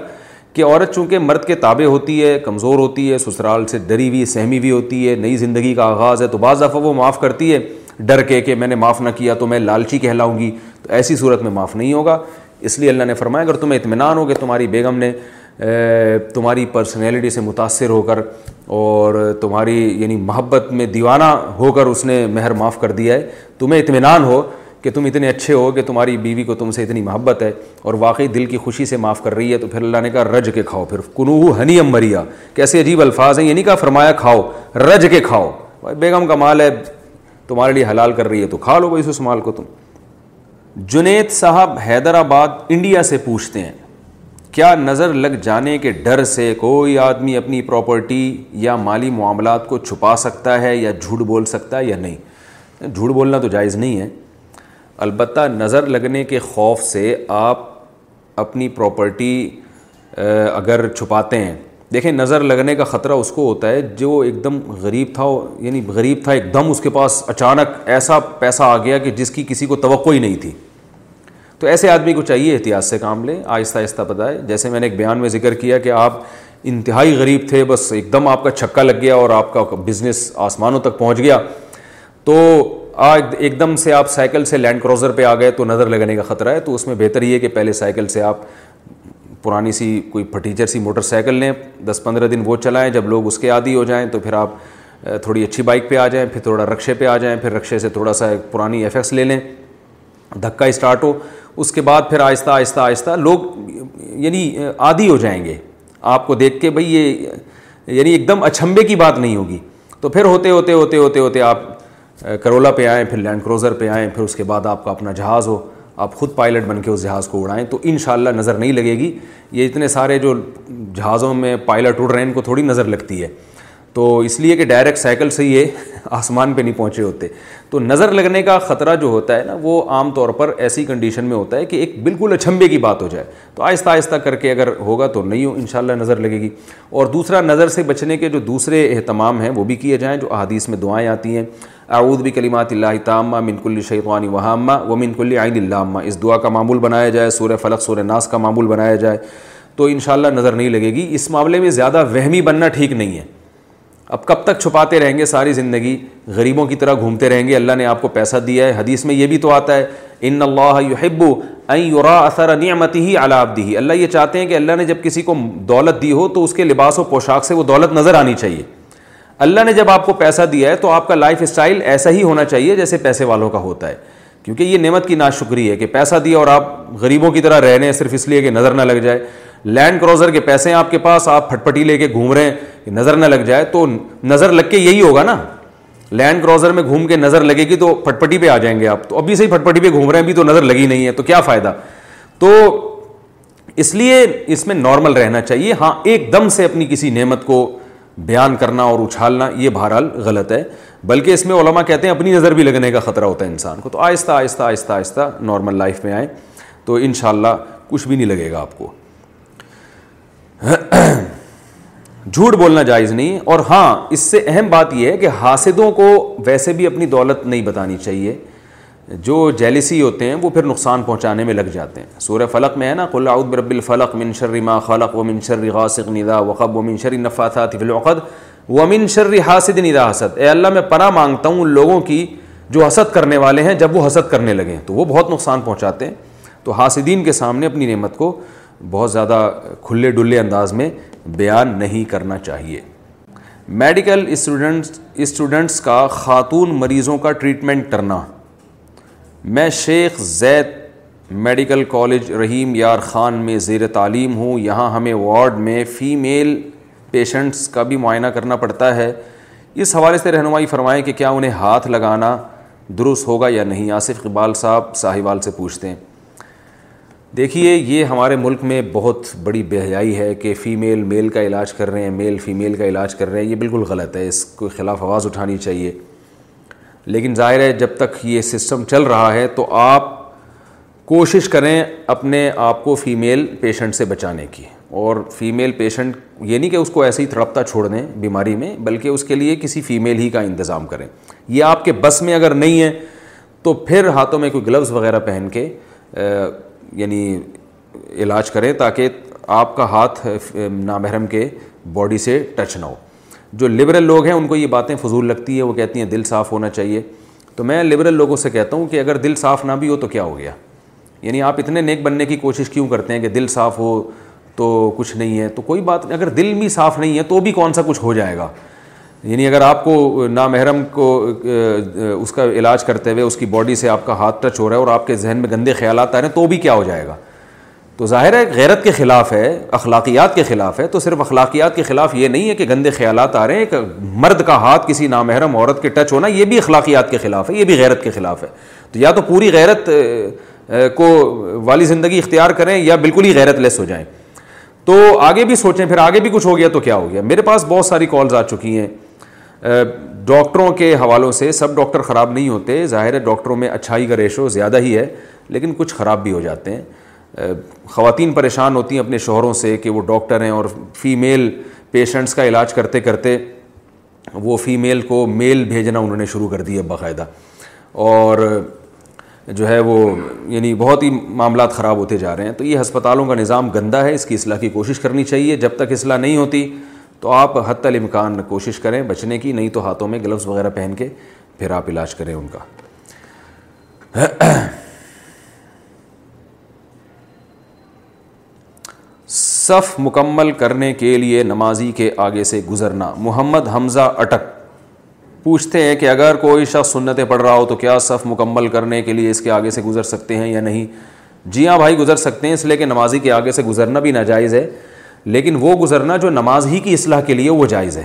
کہ عورت چونکہ مرد کے تابع ہوتی ہے کمزور ہوتی ہے سسرال سے ڈری ہوئی سہمی ہوئی ہوتی ہے نئی زندگی کا آغاز ہے تو بعض دفعہ وہ معاف کرتی ہے ڈر کے کہ میں نے معاف نہ کیا تو میں لالچی کہلاؤں گی تو ایسی صورت میں معاف نہیں ہوگا اس لیے اللہ نے فرمایا اگر تمہیں اطمینان ہو کہ تمہاری بیگم نے تمہاری پرسنالٹی سے متاثر ہو کر اور تمہاری یعنی محبت میں دیوانہ ہو کر اس نے مہر معاف کر دیا ہے تمہیں اطمینان ہو کہ تم اتنے اچھے ہو کہ تمہاری بیوی کو تم سے اتنی محبت ہے اور واقعی دل کی خوشی سے معاف کر رہی ہے تو پھر اللہ نے کہا رج کے کھاؤ پھر کنو ہنی امریا کیسے عجیب الفاظ ہیں یہ نہیں کہا فرمایا کھاؤ رج کے کھاؤ بیگم کا مال ہے تمہارے لیے حلال کر رہی ہے تو کھا لو بھائی اس اس مال کو تم جنید صاحب حیدرآباد انڈیا سے پوچھتے ہیں کیا نظر لگ جانے کے ڈر سے کوئی آدمی اپنی پراپرٹی یا مالی معاملات کو چھپا سکتا ہے یا جھوٹ بول سکتا ہے یا نہیں جھوٹ بولنا تو جائز نہیں ہے البتہ نظر لگنے کے خوف سے آپ اپنی پراپرٹی اگر چھپاتے ہیں دیکھیں نظر لگنے کا خطرہ اس کو ہوتا ہے جو ایک دم غریب تھا یعنی غریب تھا ایک دم اس کے پاس اچانک ایسا پیسہ آ گیا کہ جس کی کسی کو توقع ہی نہیں تھی تو ایسے آدمی کو چاہیے احتیاط سے کام لیں آہستہ آہستہ بتائے جیسے میں نے ایک بیان میں ذکر کیا کہ آپ انتہائی غریب تھے بس ایک دم آپ کا چھکا لگ گیا اور آپ کا بزنس آسمانوں تک پہنچ گیا تو آج ایک دم سے آپ سائیکل سے لینڈ کروزر پہ آ گئے تو نظر لگنے کا خطرہ ہے تو اس میں بہتر یہ کہ پہلے سائیکل سے آپ پرانی سی کوئی پھٹیچر سی موٹر سائیکل لیں دس پندرہ دن وہ چلائیں جب لوگ اس کے عادی ہو جائیں تو پھر آپ تھوڑی اچھی بائک پہ آ جائیں پھر تھوڑا رکشے پہ آ جائیں پھر رکشے سے تھوڑا سا پرانی ایف ایکس لے لیں دھکا اسٹارٹ ہو اس کے بعد پھر آہستہ آہستہ آہستہ لوگ یعنی عادی ہو جائیں گے آپ کو دیکھ کے بھائی یہ یعنی ایک دم اچھمبے کی بات نہیں ہوگی تو پھر ہوتے ہوتے ہوتے ہوتے ہوتے آپ کرولا پہ آئیں پھر لینڈ کروزر پہ آئیں پھر اس کے بعد آپ کا اپنا جہاز ہو آپ خود پائلٹ بن کے اس جہاز کو اڑائیں تو انشاءاللہ نظر نہیں لگے گی یہ اتنے سارے جو جہازوں میں پائلٹ اڑ رہے ہیں ان کو تھوڑی نظر لگتی ہے تو اس لیے کہ ڈائریکٹ سائیکل سے یہ (laughs) آسمان پہ نہیں پہنچے ہوتے تو نظر لگنے کا خطرہ جو ہوتا ہے نا وہ عام طور پر ایسی کنڈیشن میں ہوتا ہے کہ ایک بالکل اچھمبے کی بات ہو جائے تو آہستہ آہستہ کر کے اگر ہوگا تو نہیں ہو انشاءاللہ نظر لگے گی اور دوسرا نظر سے بچنے کے جو دوسرے اہتمام ہیں وہ بھی کیے جائیں جو احادیث میں دعائیں آتی ہیں اعوذ بھی کلیمات الامہ مینک الشیخ وہاں وہامہ و عین اللہ اس دعا کا معمول بنایا جائے سورہ فلق سورہ ناس کا معمول بنایا جائے تو انشاءاللہ نظر نہیں لگے گی اس معاملے میں زیادہ وہمی بننا ٹھیک نہیں ہے اب کب تک چھپاتے رہیں گے ساری زندگی غریبوں کی طرح گھومتے رہیں گے اللہ نے آپ کو پیسہ دیا ہے حدیث میں یہ بھی تو آتا ہے ان اللہ یحب اثر نعمت ہی اللہ دی اللہ یہ چاہتے ہیں کہ اللہ نے جب کسی کو دولت دی ہو تو اس کے لباس و پوشاک سے وہ دولت نظر آنی چاہیے اللہ نے جب آپ کو پیسہ دیا ہے تو آپ کا لائف اسٹائل ایسا ہی ہونا چاہیے جیسے پیسے والوں کا ہوتا ہے کیونکہ یہ نعمت کی ناشکری ہے کہ پیسہ دیا اور آپ غریبوں کی طرح رہنے صرف اس لیے کہ نظر نہ لگ جائے لینڈ کروزر کے پیسے ہیں آپ کے پاس آپ پھٹ پٹی لے کے گھوم رہے ہیں نظر نہ لگ جائے تو نظر لگ کے یہی ہوگا نا لینڈ کروزر میں گھوم کے نظر لگے گی تو پھٹ پٹی پہ آ جائیں گے آپ تو ابھی سے ہی پھٹ پٹی پہ گھوم رہے ہیں ابھی تو نظر لگی نہیں ہے تو کیا فائدہ تو اس لیے اس میں نارمل رہنا چاہیے ہاں ایک دم سے اپنی کسی نعمت کو بیان کرنا اور اچھالنا یہ بہرحال غلط ہے بلکہ اس میں علماء کہتے ہیں اپنی نظر بھی لگنے کا خطرہ ہوتا ہے انسان کو تو آہستہ آہستہ آہستہ آہستہ نارمل لائف میں آئیں تو انشاءاللہ کچھ بھی نہیں لگے گا آپ کو جھوٹ بولنا جائز نہیں اور ہاں اس سے اہم بات یہ ہے کہ حاسدوں کو ویسے بھی اپنی دولت نہیں بتانی چاہیے جو جیلسی ہوتے ہیں وہ پھر نقصان پہنچانے میں لگ جاتے ہیں سورہ فلق میں ہے نا قلع برب الفلق منشر ما خلق و منشر غاسق ندا وقب و فی العقد و منشر حاصد ندا حسد اے اللہ میں پناہ مانگتا ہوں ان لوگوں کی جو حسد کرنے والے ہیں جب وہ حسد کرنے لگیں تو وہ بہت نقصان پہنچاتے ہیں تو حاصدین کے سامنے اپنی نعمت کو بہت زیادہ کھلے ڈلے انداز میں بیان نہیں کرنا چاہیے میڈیکل اسٹوڈنٹس اسٹوڈنٹس کا خاتون مریضوں کا ٹریٹمنٹ کرنا میں شیخ زید میڈیکل کالج رحیم یار خان میں زیر تعلیم ہوں یہاں ہمیں وارڈ میں فیمیل پیشنٹس کا بھی معائنہ کرنا پڑتا ہے اس حوالے سے رہنمائی فرمائیں کہ کیا انہیں ہاتھ لگانا درست ہوگا یا نہیں آصف اقبال صاحب ساہیوال سے پوچھتے ہیں دیکھیے یہ ہمارے ملک میں بہت بڑی حیائی ہے کہ فیمیل میل کا علاج کر رہے ہیں میل فیمیل کا علاج کر رہے ہیں یہ بالکل غلط ہے اس کے خلاف آواز اٹھانی چاہیے لیکن ظاہر ہے جب تک یہ سسٹم چل رہا ہے تو آپ کوشش کریں اپنے آپ کو فیمیل پیشنٹ سے بچانے کی اور فیمیل پیشنٹ یہ نہیں کہ اس کو ایسے ہی تڑپتا چھوڑ دیں بیماری میں بلکہ اس کے لیے کسی فیمیل ہی کا انتظام کریں یہ آپ کے بس میں اگر نہیں ہے تو پھر ہاتھوں میں کوئی گلوز وغیرہ پہن کے یعنی علاج کریں تاکہ آپ کا ہاتھ نامحرم کے باڈی سے ٹچ نہ ہو جو لبرل لوگ ہیں ان کو یہ باتیں فضول لگتی ہیں وہ کہتی ہیں دل صاف ہونا چاہیے تو میں لبرل لوگوں سے کہتا ہوں کہ اگر دل صاف نہ بھی ہو تو کیا ہو گیا یعنی آپ اتنے نیک بننے کی کوشش کیوں کرتے ہیں کہ دل صاف ہو تو کچھ نہیں ہے تو کوئی بات اگر دل بھی صاف نہیں ہے تو بھی کون سا کچھ ہو جائے گا یعنی اگر آپ کو نامحرم کو اس کا علاج کرتے ہوئے اس کی باڈی سے آپ کا ہاتھ ٹچ ہو رہا ہے اور آپ کے ذہن میں گندے خیالات آ رہے ہیں تو بھی کیا ہو جائے گا تو ظاہر ہے غیرت کے خلاف ہے اخلاقیات کے خلاف ہے تو صرف اخلاقیات کے خلاف یہ نہیں ہے کہ گندے خیالات آ رہے ہیں ایک مرد کا ہاتھ کسی نامحرم عورت کے ٹچ ہونا یہ بھی اخلاقیات کے خلاف ہے یہ بھی غیرت کے خلاف ہے تو یا تو پوری غیرت کو والی زندگی اختیار کریں یا بالکل ہی غیرت لیس ہو جائیں تو آگے بھی سوچیں پھر آگے بھی کچھ ہو گیا تو کیا ہو گیا میرے پاس بہت ساری کالز آ چکی ہیں ڈاکٹروں کے حوالوں سے سب ڈاکٹر خراب نہیں ہوتے ظاہر ہے ڈاکٹروں میں اچھائی کا ریشو زیادہ ہی ہے لیکن کچھ خراب بھی ہو جاتے ہیں خواتین پریشان ہوتی ہیں اپنے شوہروں سے کہ وہ ڈاکٹر ہیں اور فیمیل پیشنٹس کا علاج کرتے کرتے وہ فیمیل کو میل بھیجنا انہوں نے شروع کر دیا باقاعدہ اور جو ہے وہ یعنی بہت ہی معاملات خراب ہوتے جا رہے ہیں تو یہ ہسپتالوں کا نظام گندہ ہے اس کی اصلاح کی کوشش کرنی چاہیے جب تک اصلاح نہیں ہوتی تو آپ حتی الامکان کوشش کریں بچنے کی نہیں تو ہاتھوں میں گلوز وغیرہ پہن کے پھر آپ علاج کریں ان کا صف مکمل کرنے کے لیے نمازی کے آگے سے گزرنا محمد حمزہ اٹک پوچھتے ہیں کہ اگر کوئی شخص سنتیں پڑھ رہا ہو تو کیا صف مکمل کرنے کے لیے اس کے آگے سے گزر سکتے ہیں یا نہیں جی ہاں بھائی گزر سکتے ہیں اس لیے کہ نمازی کے آگے سے گزرنا بھی ناجائز ہے لیکن وہ گزرنا جو نماز ہی کی اصلاح کے لیے وہ جائز ہے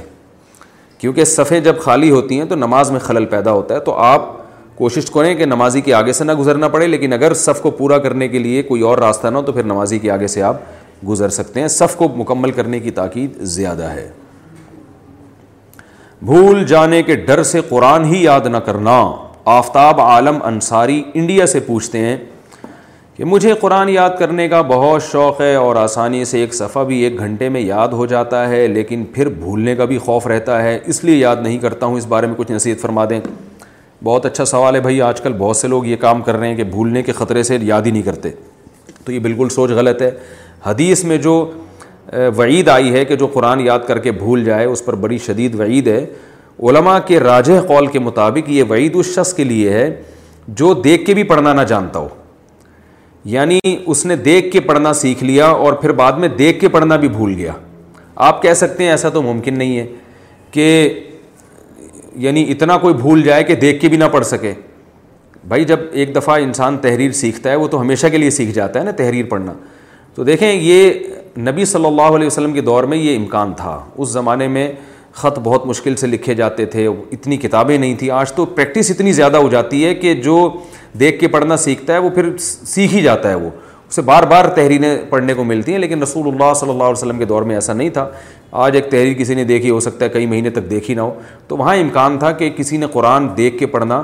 کیونکہ صفیں جب خالی ہوتی ہیں تو نماز میں خلل پیدا ہوتا ہے تو آپ کوشش کریں کہ نمازی کے آگے سے نہ گزرنا پڑے لیکن اگر صف کو پورا کرنے کے لیے کوئی اور راستہ نہ ہو تو پھر نمازی کے آگے سے آپ گزر سکتے ہیں صف کو مکمل کرنے کی تاکید زیادہ ہے بھول جانے کے ڈر سے قرآن ہی یاد نہ کرنا آفتاب عالم انصاری انڈیا سے پوچھتے ہیں کہ مجھے قرآن یاد کرنے کا بہت شوق ہے اور آسانی سے ایک صفحہ بھی ایک گھنٹے میں یاد ہو جاتا ہے لیکن پھر بھولنے کا بھی خوف رہتا ہے اس لیے یاد نہیں کرتا ہوں اس بارے میں کچھ نصیحت فرما دیں بہت اچھا سوال ہے بھائی آج کل بہت سے لوگ یہ کام کر رہے ہیں کہ بھولنے کے خطرے سے یاد ہی نہیں کرتے تو یہ بالکل سوچ غلط ہے حدیث میں جو وعید آئی ہے کہ جو قرآن یاد کر کے بھول جائے اس پر بڑی شدید وعید ہے علماء کے راجہ قول کے مطابق یہ وعید اس شخص کے لیے ہے جو دیکھ کے بھی پڑھنا نہ جانتا ہو یعنی اس نے دیکھ کے پڑھنا سیکھ لیا اور پھر بعد میں دیکھ کے پڑھنا بھی بھول گیا آپ کہہ سکتے ہیں ایسا تو ممکن نہیں ہے کہ یعنی اتنا کوئی بھول جائے کہ دیکھ کے بھی نہ پڑھ سکے بھائی جب ایک دفعہ انسان تحریر سیکھتا ہے وہ تو ہمیشہ کے لیے سیکھ جاتا ہے نا تحریر پڑھنا تو دیکھیں یہ نبی صلی اللہ علیہ وسلم کے دور میں یہ امکان تھا اس زمانے میں خط بہت مشکل سے لکھے جاتے تھے اتنی کتابیں نہیں تھیں آج تو پریکٹس اتنی زیادہ ہو جاتی ہے کہ جو دیکھ کے پڑھنا سیکھتا ہے وہ پھر سیکھ ہی جاتا ہے وہ اسے بار بار تحریریں پڑھنے کو ملتی ہیں لیکن رسول اللہ صلی اللہ علیہ وسلم کے دور میں ایسا نہیں تھا آج ایک تحریر کسی نے دیکھی ہو سکتا ہے کئی مہینے تک دیکھی نہ ہو تو وہاں امکان تھا کہ کسی نے قرآن دیکھ کے پڑھنا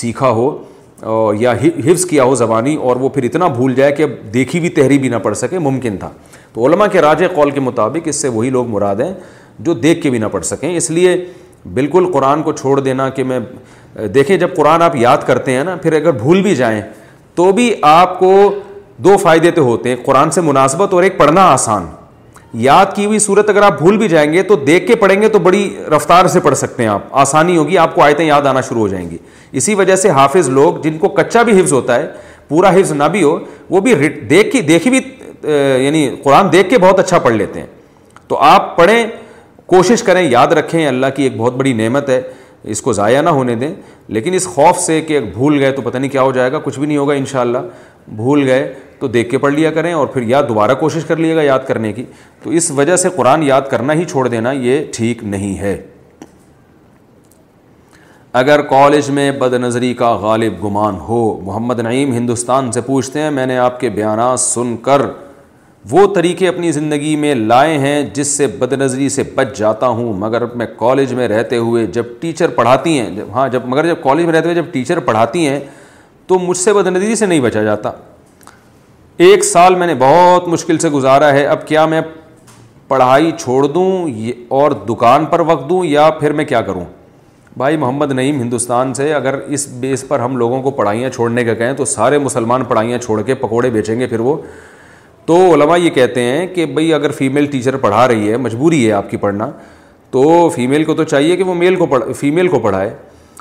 سیکھا ہو یا حفظ کیا ہو زبانی اور وہ پھر اتنا بھول جائے کہ اب دیکھی ہوئی تحریر بھی نہ پڑھ سکے ممکن تھا تو علماء کے راج قول کے مطابق اس سے وہی لوگ مراد ہیں جو دیکھ کے بھی نہ پڑھ سکیں اس لیے بالکل قرآن کو چھوڑ دینا کہ میں دیکھیں جب قرآن آپ یاد کرتے ہیں نا پھر اگر بھول بھی جائیں تو بھی آپ کو دو فائدے تو ہوتے ہیں قرآن سے مناسبت اور ایک پڑھنا آسان یاد کی ہوئی صورت اگر آپ بھول بھی جائیں گے تو دیکھ کے پڑھیں گے تو بڑی رفتار سے پڑھ سکتے ہیں آپ آسانی ہوگی آپ کو آیتیں یاد آنا شروع ہو جائیں گی اسی وجہ سے حافظ لوگ جن کو کچا بھی حفظ ہوتا ہے پورا حفظ نہ بھی ہو وہ بھی دیکھ دیکھی بھی یعنی قرآن دیکھ کے بہت اچھا پڑھ لیتے ہیں تو آپ پڑھیں کوشش کریں یاد رکھیں اللہ کی ایک بہت بڑی نعمت ہے اس کو ضائع نہ ہونے دیں لیکن اس خوف سے کہ بھول گئے تو پتہ نہیں کیا ہو جائے گا کچھ بھی نہیں ہوگا انشاءاللہ بھول گئے تو دیکھ کے پڑھ لیا کریں اور پھر یاد دوبارہ کوشش کر لیے گا یاد کرنے کی تو اس وجہ سے قرآن یاد کرنا ہی چھوڑ دینا یہ ٹھیک نہیں ہے اگر کالج میں بد نظری کا غالب گمان ہو محمد نعیم ہندوستان سے پوچھتے ہیں میں نے آپ کے بیانات سن کر وہ طریقے اپنی زندگی میں لائے ہیں جس سے بد نظری سے بچ جاتا ہوں مگر میں کالج میں رہتے ہوئے جب ٹیچر پڑھاتی ہیں جب ہاں جب مگر جب کالج میں رہتے ہوئے جب ٹیچر پڑھاتی ہیں تو مجھ سے بد نظری سے نہیں بچا جاتا ایک سال میں نے بہت مشکل سے گزارا ہے اب کیا میں پڑھائی چھوڑ دوں اور دکان پر وقت دوں یا پھر میں کیا کروں بھائی محمد نعیم ہندوستان سے اگر اس بیس پر ہم لوگوں کو پڑھائیاں چھوڑنے کا کہیں تو سارے مسلمان پڑھائیاں چھوڑ کے پکوڑے بیچیں گے پھر وہ تو علماء یہ کہتے ہیں کہ بھئی اگر فیمیل ٹیچر پڑھا رہی ہے مجبوری ہے آپ کی پڑھنا تو فیمیل کو تو چاہیے کہ وہ میل کو فیمیل کو پڑھائے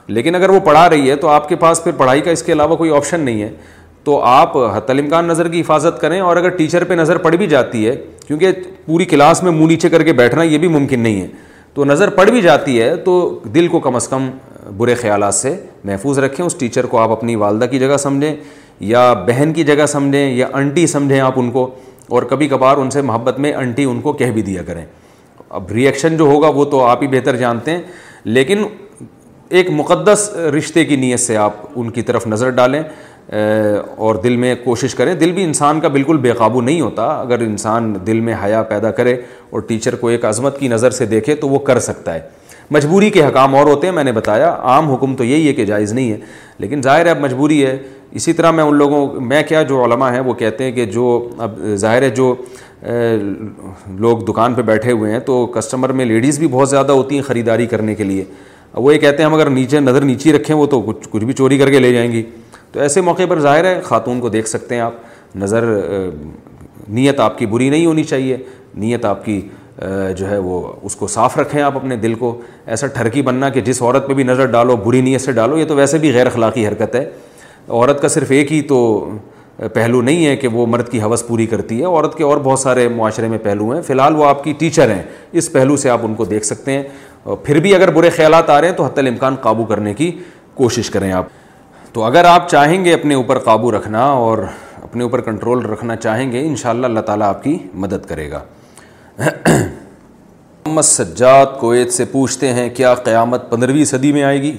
لیکن اگر وہ پڑھا رہی ہے تو آپ کے پاس پھر پڑھائی کا اس کے علاوہ کوئی آپشن نہیں ہے تو آپ الامکان نظر کی حفاظت کریں اور اگر ٹیچر پہ نظر پڑھ بھی جاتی ہے کیونکہ پوری کلاس میں منہ نیچے کر کے بیٹھنا یہ بھی ممکن نہیں ہے تو نظر پڑھ بھی جاتی ہے تو دل کو کم از کم برے خیالات سے محفوظ رکھیں اس ٹیچر کو آپ اپنی والدہ کی جگہ سمجھیں یا بہن کی جگہ سمجھیں یا انٹی سمجھیں آپ ان کو اور کبھی کبھار ان سے محبت میں انٹی ان کو کہہ بھی دیا کریں اب ریئیکشن جو ہوگا وہ تو آپ ہی بہتر جانتے ہیں لیکن ایک مقدس رشتے کی نیت سے آپ ان کی طرف نظر ڈالیں اور دل میں کوشش کریں دل بھی انسان کا بالکل بے قابو نہیں ہوتا اگر انسان دل میں حیا پیدا کرے اور ٹیچر کو ایک عظمت کی نظر سے دیکھے تو وہ کر سکتا ہے مجبوری کے حکام اور ہوتے ہیں میں نے بتایا عام حکم تو یہی ہے کہ جائز نہیں ہے لیکن ظاہر ہے اب مجبوری ہے اسی طرح میں ان لوگوں میں کیا جو علماء ہیں وہ کہتے ہیں کہ جو اب ظاہر ہے جو لوگ دکان پہ بیٹھے ہوئے ہیں تو کسٹمر میں لیڈیز بھی بہت زیادہ ہوتی ہیں خریداری کرنے کے لیے وہ یہ کہتے ہیں ہم اگر نیچے نظر نیچی رکھیں وہ تو کچھ کچھ بھی چوری کر کے لے جائیں گی تو ایسے موقع پر ظاہر ہے خاتون کو دیکھ سکتے ہیں آپ نظر نیت آپ کی بری نہیں ہونی چاہیے نیت آپ کی جو ہے وہ اس کو صاف رکھیں آپ اپنے دل کو ایسا ٹھرکی بننا کہ جس عورت پہ بھی نظر ڈالو بری نیت سے ڈالو یہ تو ویسے بھی غیر اخلاقی حرکت ہے عورت کا صرف ایک ہی تو پہلو نہیں ہے کہ وہ مرد کی حوث پوری کرتی ہے عورت کے اور بہت سارے معاشرے میں پہلو ہیں فی الحال وہ آپ کی ٹیچر ہیں اس پہلو سے آپ ان کو دیکھ سکتے ہیں پھر بھی اگر برے خیالات آ رہے ہیں تو حتی الامکان قابو کرنے کی کوشش کریں آپ تو اگر آپ چاہیں گے اپنے اوپر قابو رکھنا اور اپنے اوپر کنٹرول رکھنا چاہیں گے انشاءاللہ اللہ تعالیٰ آپ کی مدد کرے گا محمد سجاد کویت سے پوچھتے ہیں کیا قیامت پندرہویں صدی میں آئے گی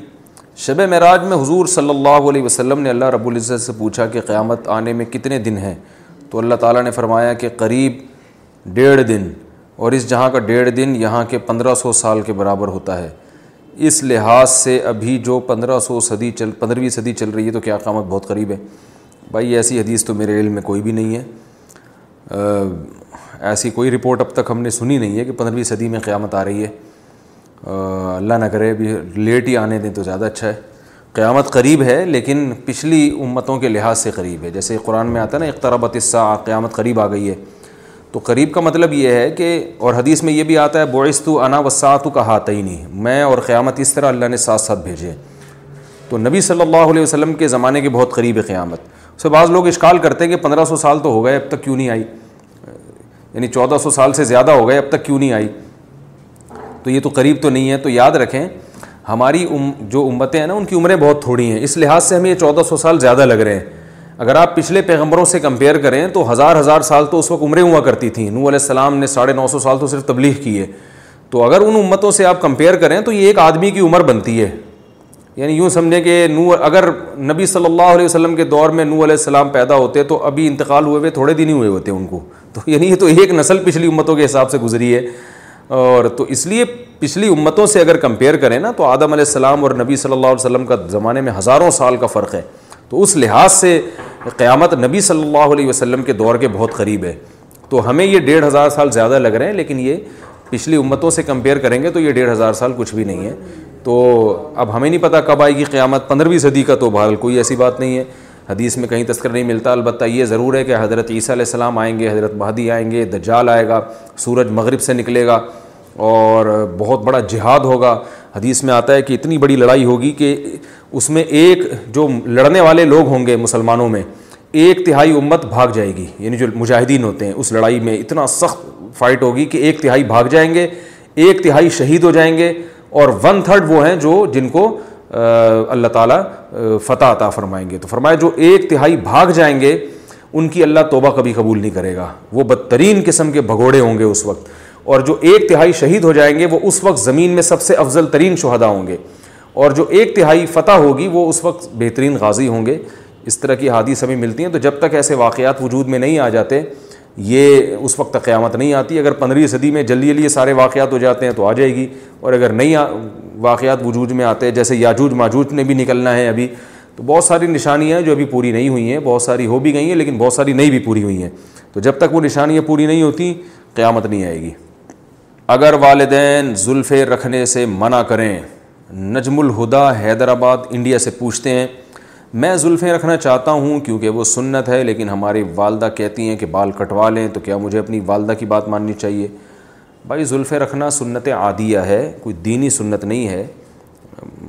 شب معراج میں حضور صلی اللہ علیہ وسلم نے اللہ رب العزت سے پوچھا کہ قیامت آنے میں کتنے دن ہیں تو اللہ تعالیٰ نے فرمایا کہ قریب ڈیڑھ دن اور اس جہاں کا ڈیڑھ دن یہاں کے پندرہ سو سال کے برابر ہوتا ہے اس لحاظ سے ابھی جو پندرہ سو صدی چل پندرہویں صدی چل رہی ہے تو کیا قیامت بہت قریب ہے بھائی ایسی حدیث تو میرے علم میں کوئی بھی نہیں ہے ایسی کوئی رپورٹ اب تک ہم نے سنی نہیں ہے کہ پندرہویں صدی میں قیامت آ رہی ہے اللہ نہ کرے ابھی لیٹ ہی آنے دیں تو زیادہ اچھا ہے قیامت قریب ہے لیکن پچھلی امتوں کے لحاظ سے قریب ہے جیسے قرآن میں آتا ہے نا اقتربت تربتہ قیامت قریب آ گئی ہے تو قریب کا مطلب یہ ہے کہ اور حدیث میں یہ بھی آتا ہے بوئستو انا وسا کا ہاتھ ہی نہیں میں اور قیامت اس طرح اللہ نے ساتھ ساتھ بھیجے تو نبی صلی اللہ علیہ وسلم کے زمانے کے بہت قریب ہے قیامت اسے سے بعض لوگ اشکال کرتے ہیں کہ پندرہ سو سال تو ہو گئے اب تک کیوں نہیں آئی یعنی چودہ سو سال سے زیادہ ہو گئے اب تک کیوں نہیں آئی تو یہ تو قریب تو نہیں ہے تو یاد رکھیں ہماری ام جو امتیں ہیں نا ان کی عمریں بہت تھوڑی ہیں اس لحاظ سے ہمیں یہ چودہ سو سال زیادہ لگ رہے ہیں اگر آپ پچھلے پیغمبروں سے کمپیئر کریں تو ہزار ہزار سال تو اس وقت عمریں ہوا کرتی تھیں نو علیہ السلام نے ساڑھے نو سو سال تو صرف تبلیغ کی ہے تو اگر ان امتوں سے آپ کمپیئر کریں تو یہ ایک آدمی کی عمر بنتی ہے یعنی یوں سمجھیں کہ نو اگر نبی صلی اللہ علیہ وسلم کے دور میں نو علیہ السلام پیدا ہوتے تو ابھی انتقال ہوئے ہوئے تھوڑے دن ہی ہوئے ہوتے ان کو تو (laughs) یعنی یہ تو ایک نسل پچھلی امتوں کے حساب سے گزری ہے اور تو اس لیے پچھلی امتوں سے اگر کمپیئر کریں نا تو آدم علیہ السلام اور نبی صلی اللہ علیہ وسلم کا زمانے میں ہزاروں سال کا فرق ہے تو اس لحاظ سے قیامت نبی صلی اللہ علیہ وسلم کے دور کے بہت قریب ہے تو ہمیں یہ ڈیڑھ ہزار سال زیادہ لگ رہے ہیں لیکن یہ پچھلی امتوں سے کمپیئر کریں گے تو یہ ڈیڑھ ہزار سال کچھ بھی نہیں ہے تو اب ہمیں نہیں پتہ کب آئے گی قیامت پندرہویں صدی کا تو بہرحال کوئی ایسی بات نہیں ہے حدیث میں کہیں تذکر نہیں ملتا البتہ یہ ضرور ہے کہ حضرت عیسیٰ علیہ السلام آئیں گے حضرت مہدی آئیں گے دجال آئے گا سورج مغرب سے نکلے گا اور بہت بڑا جہاد ہوگا حدیث میں آتا ہے کہ اتنی بڑی لڑائی ہوگی کہ اس میں ایک جو لڑنے والے لوگ ہوں گے مسلمانوں میں ایک تہائی امت بھاگ جائے گی یعنی جو مجاہدین ہوتے ہیں اس لڑائی میں اتنا سخت فائٹ ہوگی کہ ایک تہائی بھاگ جائیں گے ایک تہائی شہید ہو جائیں گے اور ون تھرڈ وہ ہیں جو جن کو اللہ تعالیٰ فتح عطا فرمائیں گے تو فرمائے جو ایک تہائی بھاگ جائیں گے ان کی اللہ توبہ کبھی قبول نہیں کرے گا وہ بدترین قسم کے بھگوڑے ہوں گے اس وقت اور جو ایک تہائی شہید ہو جائیں گے وہ اس وقت زمین میں سب سے افضل ترین شہدا ہوں گے اور جو ایک تہائی فتح ہوگی وہ اس وقت بہترین غازی ہوں گے اس طرح کی حادیث ہمیں ملتی ہیں تو جب تک ایسے واقعات وجود میں نہیں آ جاتے یہ اس وقت تک قیامت نہیں آتی اگر پندرہ صدی میں جلی جلیے سارے واقعات ہو جاتے ہیں تو آ جائے گی اور اگر نہیں واقعات وجود میں آتے ہیں جیسے یاجوج ماجوج نے بھی نکلنا ہے ابھی تو بہت ساری نشانیاں جو ابھی پوری نہیں ہوئی ہیں بہت ساری ہو بھی گئی ہیں لیکن بہت ساری نہیں بھی پوری ہوئی ہیں تو جب تک وہ نشانیاں پوری نہیں ہوتی قیامت نہیں آئے گی اگر والدین زلفے رکھنے سے منع کریں نجم الہدا حیدرآباد انڈیا سے پوچھتے ہیں میں زلفیں رکھنا چاہتا ہوں کیونکہ وہ سنت ہے لیکن ہماری والدہ کہتی ہیں کہ بال کٹوا لیں تو کیا مجھے اپنی والدہ کی بات ماننی چاہیے بھائی ظلفِ رکھنا سنت عادیہ ہے کوئی دینی سنت نہیں ہے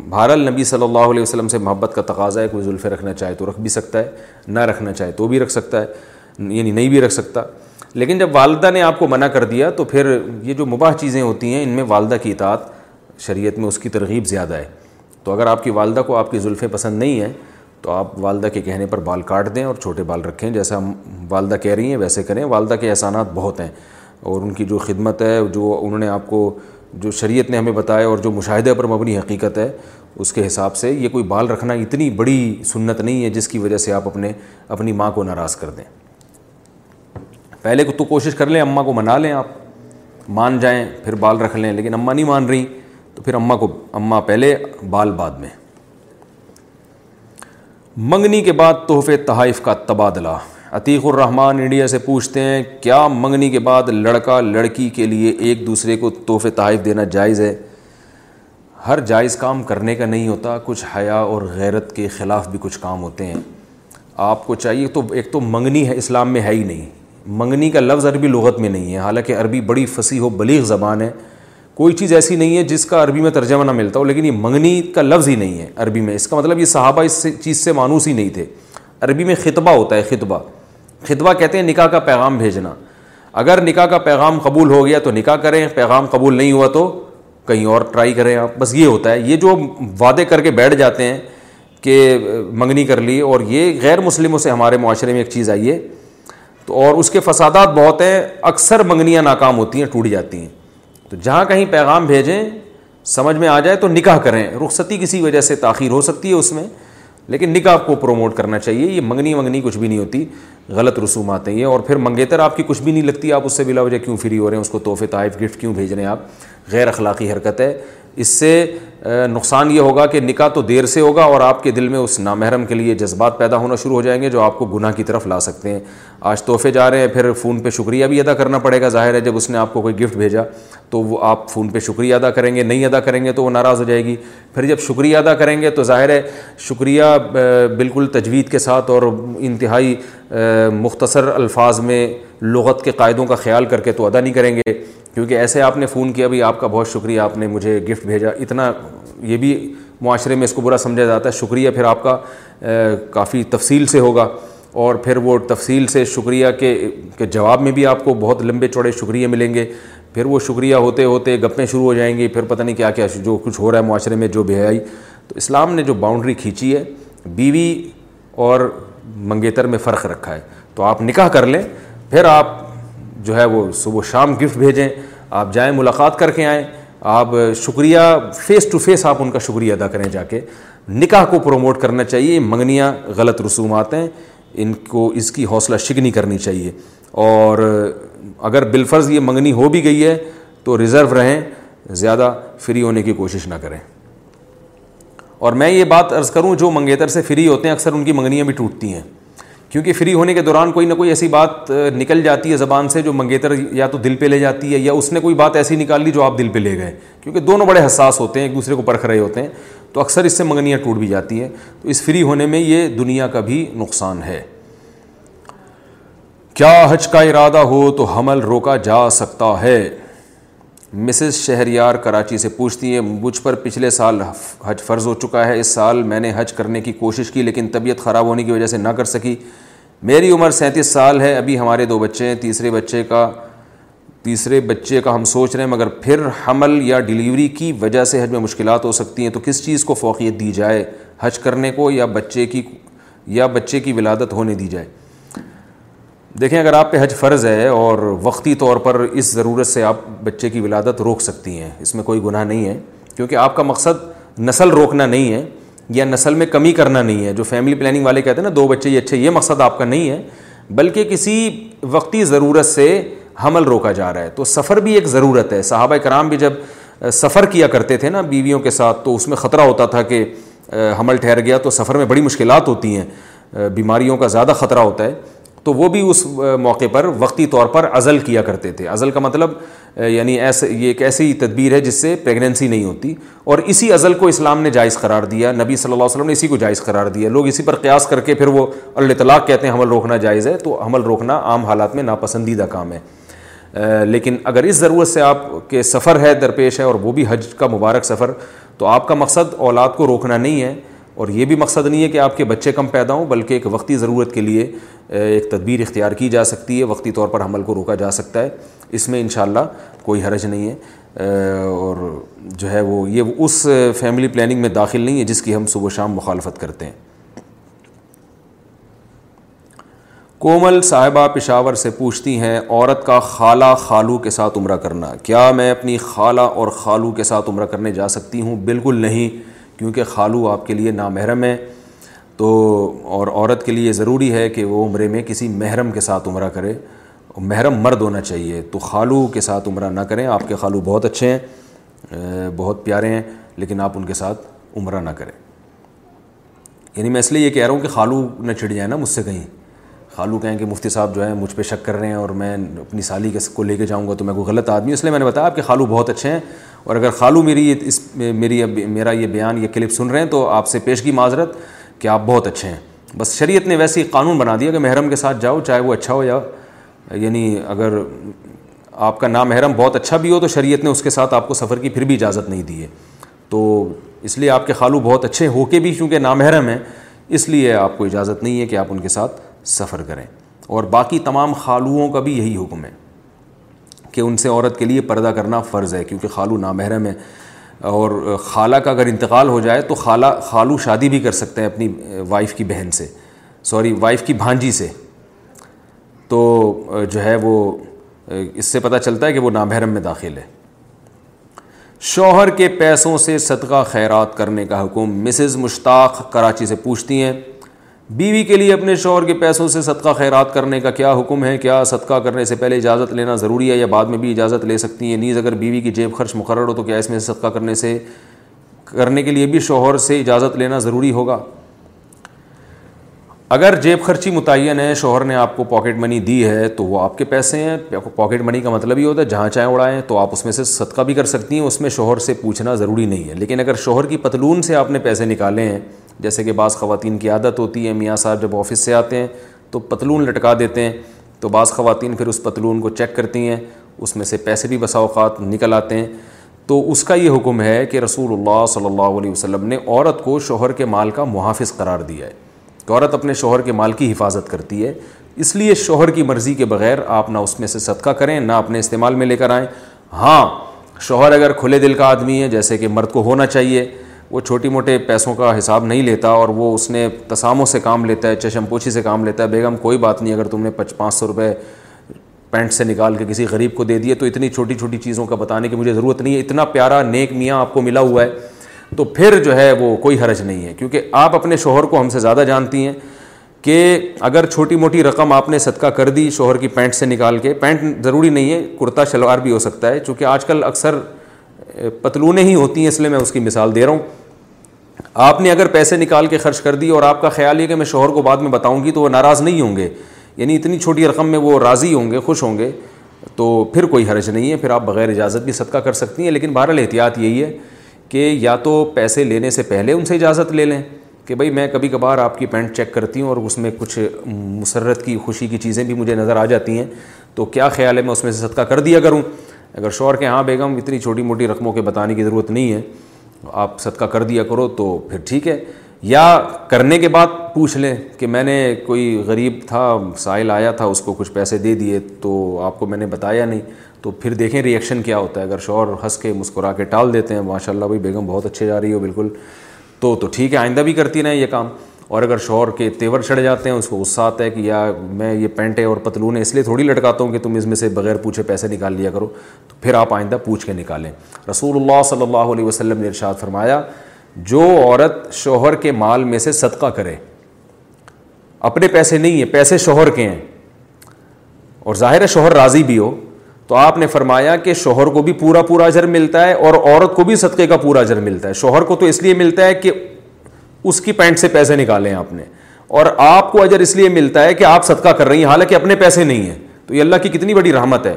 بہر النبی صلی اللہ علیہ وسلم سے محبت کا تقاضا ہے کوئی ظلفِ رکھنا چاہے تو رکھ بھی سکتا ہے نہ رکھنا چاہے تو بھی رکھ سکتا ہے یعنی نہیں بھی رکھ سکتا لیکن جب والدہ نے آپ کو منع کر دیا تو پھر یہ جو مباح چیزیں ہوتی ہیں ان میں والدہ کی اطاعت شریعت میں اس کی ترغیب زیادہ ہے تو اگر آپ کی والدہ کو آپ کی زلفیں پسند نہیں ہیں تو آپ والدہ کے کہنے پر بال کاٹ دیں اور چھوٹے بال رکھیں جیسا ہم والدہ کہہ رہی ہیں ویسے کریں والدہ کے احسانات بہت ہیں اور ان کی جو خدمت ہے جو انہوں نے آپ کو جو شریعت نے ہمیں بتایا اور جو مشاہدہ پر مبنی حقیقت ہے اس کے حساب سے یہ کوئی بال رکھنا اتنی بڑی سنت نہیں ہے جس کی وجہ سے آپ اپنے اپنی ماں کو ناراض کر دیں پہلے تو کوشش کر لیں اماں کو منا لیں آپ مان جائیں پھر بال رکھ لیں لیکن اماں نہیں مان رہی تو پھر اماں کو اماں پہلے بال بعد میں منگنی کے بعد تحفے تحائف کا تبادلہ عتیق الرحمن انڈیا سے پوچھتے ہیں کیا منگنی کے بعد لڑکا لڑکی کے لیے ایک دوسرے کو تحفے تحائف دینا جائز ہے ہر جائز کام کرنے کا نہیں ہوتا کچھ حیا اور غیرت کے خلاف بھی کچھ کام ہوتے ہیں آپ کو چاہیے تو ایک تو منگنی ہے اسلام میں ہے ہی نہیں منگنی کا لفظ عربی لغت میں نہیں ہے حالانکہ عربی بڑی فصیح و بلیغ زبان ہے کوئی چیز ایسی نہیں ہے جس کا عربی میں ترجمہ نہ ملتا ہو لیکن یہ منگنی کا لفظ ہی نہیں ہے عربی میں اس کا مطلب یہ صحابہ اس چیز سے مانوس ہی نہیں تھے عربی میں خطبہ ہوتا ہے خطبہ خطبہ کہتے ہیں نکاح کا پیغام بھیجنا اگر نکاح کا پیغام قبول ہو گیا تو نکاح کریں پیغام قبول نہیں ہوا تو کہیں اور ٹرائی کریں آپ بس یہ ہوتا ہے یہ جو وعدے کر کے بیٹھ جاتے ہیں کہ منگنی کر لی اور یہ غیر مسلموں سے ہمارے معاشرے میں ایک چیز آئی ہے تو اور اس کے فسادات بہت ہیں اکثر منگنیاں ناکام ہوتی ہیں ٹوٹ جاتی ہیں تو جہاں کہیں پیغام بھیجیں سمجھ میں آ جائے تو نکاح کریں رخصتی کسی وجہ سے تاخیر ہو سکتی ہے اس میں لیکن نکاح کو پروموٹ کرنا چاہیے یہ منگنی منگنی کچھ بھی نہیں ہوتی غلط رسومات ہیں یہ اور پھر منگیتر آپ کی کچھ بھی نہیں لگتی آپ اس سے بلا وجہ کیوں فری ہو رہے ہیں اس کو تحفے طائف گفٹ کیوں بھیج رہے ہیں آپ غیر اخلاقی حرکت ہے اس سے نقصان یہ ہوگا کہ نکاح تو دیر سے ہوگا اور آپ کے دل میں اس نامحرم کے لیے جذبات پیدا ہونا شروع ہو جائیں گے جو آپ کو گناہ کی طرف لا سکتے ہیں آج تحفے جا رہے ہیں پھر فون پہ شکریہ بھی ادا کرنا پڑے گا ظاہر ہے جب اس نے آپ کو کوئی گفٹ بھیجا تو وہ آپ فون پہ شکریہ ادا کریں گے نہیں ادا کریں گے تو وہ ناراض ہو جائے گی پھر جب شکریہ ادا کریں گے تو ظاہر ہے شکریہ بالکل تجوید کے ساتھ اور انتہائی مختصر الفاظ میں لغت کے قاعدوں کا خیال کر کے تو ادا نہیں کریں گے کیونکہ ایسے آپ نے فون کیا بھائی آپ کا بہت شکریہ آپ نے مجھے گفٹ بھیجا اتنا یہ بھی معاشرے میں اس کو برا سمجھا جاتا ہے شکریہ پھر آپ کا کافی تفصیل سے ہوگا اور پھر وہ تفصیل سے شکریہ کے کے جواب میں بھی آپ کو بہت لمبے چوڑے شکریہ ملیں گے پھر وہ شکریہ ہوتے ہوتے گپیں شروع ہو جائیں گی پھر پتہ نہیں کیا کیا جو کچھ ہو رہا ہے معاشرے میں جو بے آئی تو اسلام نے جو باؤنڈری کھینچی ہے بیوی اور منگیتر میں فرق رکھا ہے تو آپ نکاح کر لیں پھر آپ جو ہے وہ صبح شام گفٹ بھیجیں آپ جائیں ملاقات کر کے آئیں آپ شکریہ فیس ٹو فیس آپ ان کا شکریہ ادا کریں جا کے نکاح کو پروموٹ کرنا چاہیے منگنیاں غلط رسومات ہیں ان کو اس کی حوصلہ شکنی کرنی چاہیے اور اگر بالفرض یہ منگنی ہو بھی گئی ہے تو ریزرو رہیں زیادہ فری ہونے کی کوشش نہ کریں اور میں یہ بات عرض کروں جو منگیتر سے فری ہوتے ہیں اکثر ان کی منگنیاں بھی ٹوٹتی ہیں کیونکہ فری ہونے کے دوران کوئی نہ کوئی ایسی بات نکل جاتی ہے زبان سے جو منگیتر یا تو دل پہ لے جاتی ہے یا اس نے کوئی بات ایسی نکال لی جو آپ دل پہ لے گئے کیونکہ دونوں بڑے حساس ہوتے ہیں ایک دوسرے کو پرکھ رہے ہوتے ہیں تو اکثر اس سے منگنیاں ٹوٹ بھی جاتی ہیں تو اس فری ہونے میں یہ دنیا کا بھی نقصان ہے کیا حج کا ارادہ ہو تو حمل روکا جا سکتا ہے مسز شہریار کراچی سے پوچھتی ہیں مجھ پر پچھلے سال حج فرض ہو چکا ہے اس سال میں نے حج کرنے کی کوشش کی لیکن طبیعت خراب ہونے کی وجہ سے نہ کر سکی میری عمر سینتیس سال ہے ابھی ہمارے دو بچے ہیں تیسرے بچے کا تیسرے بچے کا ہم سوچ رہے ہیں مگر پھر حمل یا ڈیلیوری کی وجہ سے حج میں مشکلات ہو سکتی ہیں تو کس چیز کو فوقیت دی جائے حج کرنے کو یا بچے کی یا بچے کی ولادت ہونے دی جائے دیکھیں اگر آپ پہ حج فرض ہے اور وقتی طور پر اس ضرورت سے آپ بچے کی ولادت روک سکتی ہیں اس میں کوئی گناہ نہیں ہے کیونکہ آپ کا مقصد نسل روکنا نہیں ہے یا نسل میں کمی کرنا نہیں ہے جو فیملی پلاننگ والے کہتے ہیں نا دو بچے یہ اچھے یہ مقصد آپ کا نہیں ہے بلکہ کسی وقتی ضرورت سے حمل روکا جا رہا ہے تو سفر بھی ایک ضرورت ہے صحابہ کرام بھی جب سفر کیا کرتے تھے نا بیویوں کے ساتھ تو اس میں خطرہ ہوتا تھا کہ حمل ٹھہر گیا تو سفر میں بڑی مشکلات ہوتی ہیں بیماریوں کا زیادہ خطرہ ہوتا ہے تو وہ بھی اس موقع پر وقتی طور پر عزل کیا کرتے تھے عزل کا مطلب یعنی ایسے یہ ایک ایسی تدبیر ہے جس سے پریگنینسی نہیں ہوتی اور اسی عزل کو اسلام نے جائز قرار دیا نبی صلی اللہ علیہ وسلم نے اسی کو جائز قرار دیا لوگ اسی پر قیاس کر کے پھر وہ اللہ طلاق کہتے ہیں حمل روکنا جائز ہے تو حمل روکنا عام حالات میں ناپسندیدہ کام ہے لیکن اگر اس ضرورت سے آپ کے سفر ہے درپیش ہے اور وہ بھی حج کا مبارک سفر تو آپ کا مقصد اولاد کو روکنا نہیں ہے اور یہ بھی مقصد نہیں ہے کہ آپ کے بچے کم پیدا ہوں بلکہ ایک وقتی ضرورت کے لیے ایک تدبیر اختیار کی جا سکتی ہے وقتی طور پر حمل کو روکا جا سکتا ہے اس میں انشاءاللہ کوئی حرج نہیں ہے اور جو ہے وہ یہ اس فیملی پلاننگ میں داخل نہیں ہے جس کی ہم صبح شام مخالفت کرتے ہیں کومل صاحبہ پشاور سے پوچھتی ہیں عورت کا خالہ خالو کے ساتھ عمرہ کرنا کیا میں اپنی خالہ اور خالو کے ساتھ عمرہ کرنے جا سکتی ہوں بالکل نہیں کیونکہ خالو آپ کے لیے نامحرم ہے تو اور عورت کے لیے ضروری ہے کہ وہ عمرے میں کسی محرم کے ساتھ عمرہ کرے محرم مرد ہونا چاہیے تو خالو کے ساتھ عمرہ نہ کریں آپ کے خالو بہت اچھے ہیں بہت پیارے ہیں لیکن آپ ان کے ساتھ عمرہ نہ کریں یعنی میں اس لیے یہ کہہ رہا ہوں کہ خالو نہ چھڑ جائیں نا مجھ سے کہیں خالو کہیں کہ مفتی صاحب جو ہیں مجھ پہ شک کر رہے ہیں اور میں اپنی سالی کے کو لے کے جاؤں گا تو میں کوئی غلط آدمی اس لیے میں نے بتایا آپ کے خالو بہت اچھے ہیں اور اگر خالو میری اس میری میرا یہ بیان یہ کلپ سن رہے ہیں تو آپ سے پیش معذرت کہ آپ بہت اچھے ہیں بس شریعت نے ویسے قانون بنا دیا کہ محرم کے ساتھ جاؤ چاہے وہ اچھا ہو یا یعنی اگر آپ کا نام محرم بہت اچھا بھی ہو تو شریعت نے اس کے ساتھ آپ کو سفر کی پھر بھی اجازت نہیں دی ہے تو اس لیے آپ کے خالو بہت اچھے ہو کے بھی کیونکہ نامحرم ہیں اس لیے آپ کو اجازت نہیں ہے کہ آپ ان کے ساتھ سفر کریں اور باقی تمام خالوؤں کا بھی یہی حکم ہے کہ ان سے عورت کے لیے پردہ کرنا فرض ہے کیونکہ خالو نامحرم ہے اور خالہ کا اگر انتقال ہو جائے تو خالہ خالو شادی بھی کر سکتے ہیں اپنی وائف کی بہن سے سوری وائف کی بھانجی سے تو جو ہے وہ اس سے پتہ چلتا ہے کہ وہ نامحرم میں داخل ہے شوہر کے پیسوں سے صدقہ خیرات کرنے کا حکم مسز مشتاق کراچی سے پوچھتی ہیں بیوی کے لیے اپنے شوہر کے پیسوں سے صدقہ خیرات کرنے کا کیا حکم ہے کیا صدقہ کرنے سے پہلے اجازت لینا ضروری ہے یا بعد میں بھی اجازت لے سکتی ہیں نیز اگر بیوی کی جیب خرچ مقرر ہو تو کیا اس میں صدقہ کرنے سے کرنے کے لیے بھی شوہر سے اجازت لینا ضروری ہوگا اگر جیب خرچی متعین ہے شوہر نے آپ کو پاکٹ منی دی ہے تو وہ آپ کے پیسے ہیں پاکٹ منی کا مطلب یہ ہوتا ہے جہاں چاہیں اڑائیں تو آپ اس میں سے صدقہ بھی کر سکتی ہیں اس میں شوہر سے پوچھنا ضروری نہیں ہے لیکن اگر شوہر کی پتلون سے آپ نے پیسے نکالے ہیں جیسے کہ بعض خواتین کی عادت ہوتی ہے میاں صاحب جب آفس سے آتے ہیں تو پتلون لٹکا دیتے ہیں تو بعض خواتین پھر اس پتلون کو چیک کرتی ہیں اس میں سے پیسے بھی بسا اوقات نکل آتے ہیں تو اس کا یہ حکم ہے کہ رسول اللہ صلی اللہ علیہ وسلم نے عورت کو شوہر کے مال کا محافظ قرار دیا ہے کہ عورت اپنے شوہر کے مال کی حفاظت کرتی ہے اس لیے شوہر کی مرضی کے بغیر آپ نہ اس میں سے صدقہ کریں نہ اپنے استعمال میں لے کر آئیں ہاں شوہر اگر کھلے دل کا آدمی ہے جیسے کہ مرد کو ہونا چاہیے وہ چھوٹی موٹے پیسوں کا حساب نہیں لیتا اور وہ اس نے تساموں سے کام لیتا ہے چشم پوچھی سے کام لیتا ہے بیگم کوئی بات نہیں اگر تم نے پچ پانچ سو روپے پینٹ سے نکال کے کسی غریب کو دے دیے تو اتنی چھوٹی چھوٹی چیزوں کا بتانے کی مجھے ضرورت نہیں ہے اتنا پیارا نیک میاں آپ کو ملا ہوا ہے تو پھر جو ہے وہ کوئی حرج نہیں ہے کیونکہ آپ اپنے شوہر کو ہم سے زیادہ جانتی ہیں کہ اگر چھوٹی موٹی رقم آپ نے صدقہ کر دی شوہر کی پینٹ سے نکال کے پینٹ ضروری نہیں ہے کرتا شلوار بھی ہو سکتا ہے چونکہ آج کل اکثر پتلونیں ہی ہوتی ہیں اس لیے میں اس کی مثال دے رہا ہوں آپ نے اگر پیسے نکال کے خرچ کر دی اور آپ کا خیال یہ کہ میں شوہر کو بعد میں بتاؤں گی تو وہ ناراض نہیں ہوں گے یعنی اتنی چھوٹی رقم میں وہ راضی ہوں گے خوش ہوں گے تو پھر کوئی حرج نہیں ہے پھر آپ بغیر اجازت بھی صدقہ کر سکتی ہیں لیکن بہرحال احتیاط یہی ہے کہ یا تو پیسے لینے سے پہلے ان سے اجازت لے لیں کہ بھائی میں کبھی کبھار آپ کی پینٹ چیک کرتی ہوں اور اس میں کچھ مسرت کی خوشی کی چیزیں بھی مجھے نظر آ جاتی ہیں تو کیا خیال ہے میں اس میں سے صدقہ کر دیا کروں اگر شوہر کے ہاں بیگم اتنی چھوٹی موٹی رقموں کے بتانے کی ضرورت نہیں ہے آپ صدقہ کر دیا کرو تو پھر ٹھیک ہے یا کرنے کے بعد پوچھ لیں کہ میں نے کوئی غریب تھا سائل آیا تھا اس کو کچھ پیسے دے دیے تو آپ کو میں نے بتایا نہیں تو پھر دیکھیں ریئیکشن کیا ہوتا ہے اگر شوہر ہنس کے مسکرا کے ٹال دیتے ہیں ماشاء اللہ بھائی بیگم بہت اچھے جا رہی ہو بالکل تو تو ٹھیک ہے آئندہ بھی کرتی رہیں یہ کام اور اگر شوہر کے تیور چڑھ جاتے ہیں اس کو غصہ آتا ہے کہ یا میں یہ پینٹیں اور پتلون ہے اس لیے تھوڑی لٹکاتا ہوں کہ تم اس میں سے بغیر پوچھے پیسے نکال لیا کرو تو پھر آپ آئندہ پوچھ کے نکالیں رسول اللہ صلی اللہ علیہ وسلم نے ارشاد فرمایا جو عورت شوہر کے مال میں سے صدقہ کرے اپنے پیسے نہیں ہیں پیسے شوہر کے ہیں اور ظاہر ہے شوہر راضی بھی ہو تو آپ نے فرمایا کہ شوہر کو بھی پورا پورا اجر ملتا ہے اور عورت کو بھی صدقے کا پورا اجر ملتا ہے شوہر کو تو اس لیے ملتا ہے کہ اس کی پینٹ سے پیسے نکالے ہیں آپ نے اور آپ کو اجر اس لیے ملتا ہے کہ آپ صدقہ کر رہی ہیں حالانکہ اپنے پیسے نہیں ہیں تو یہ اللہ کی کتنی بڑی رحمت ہے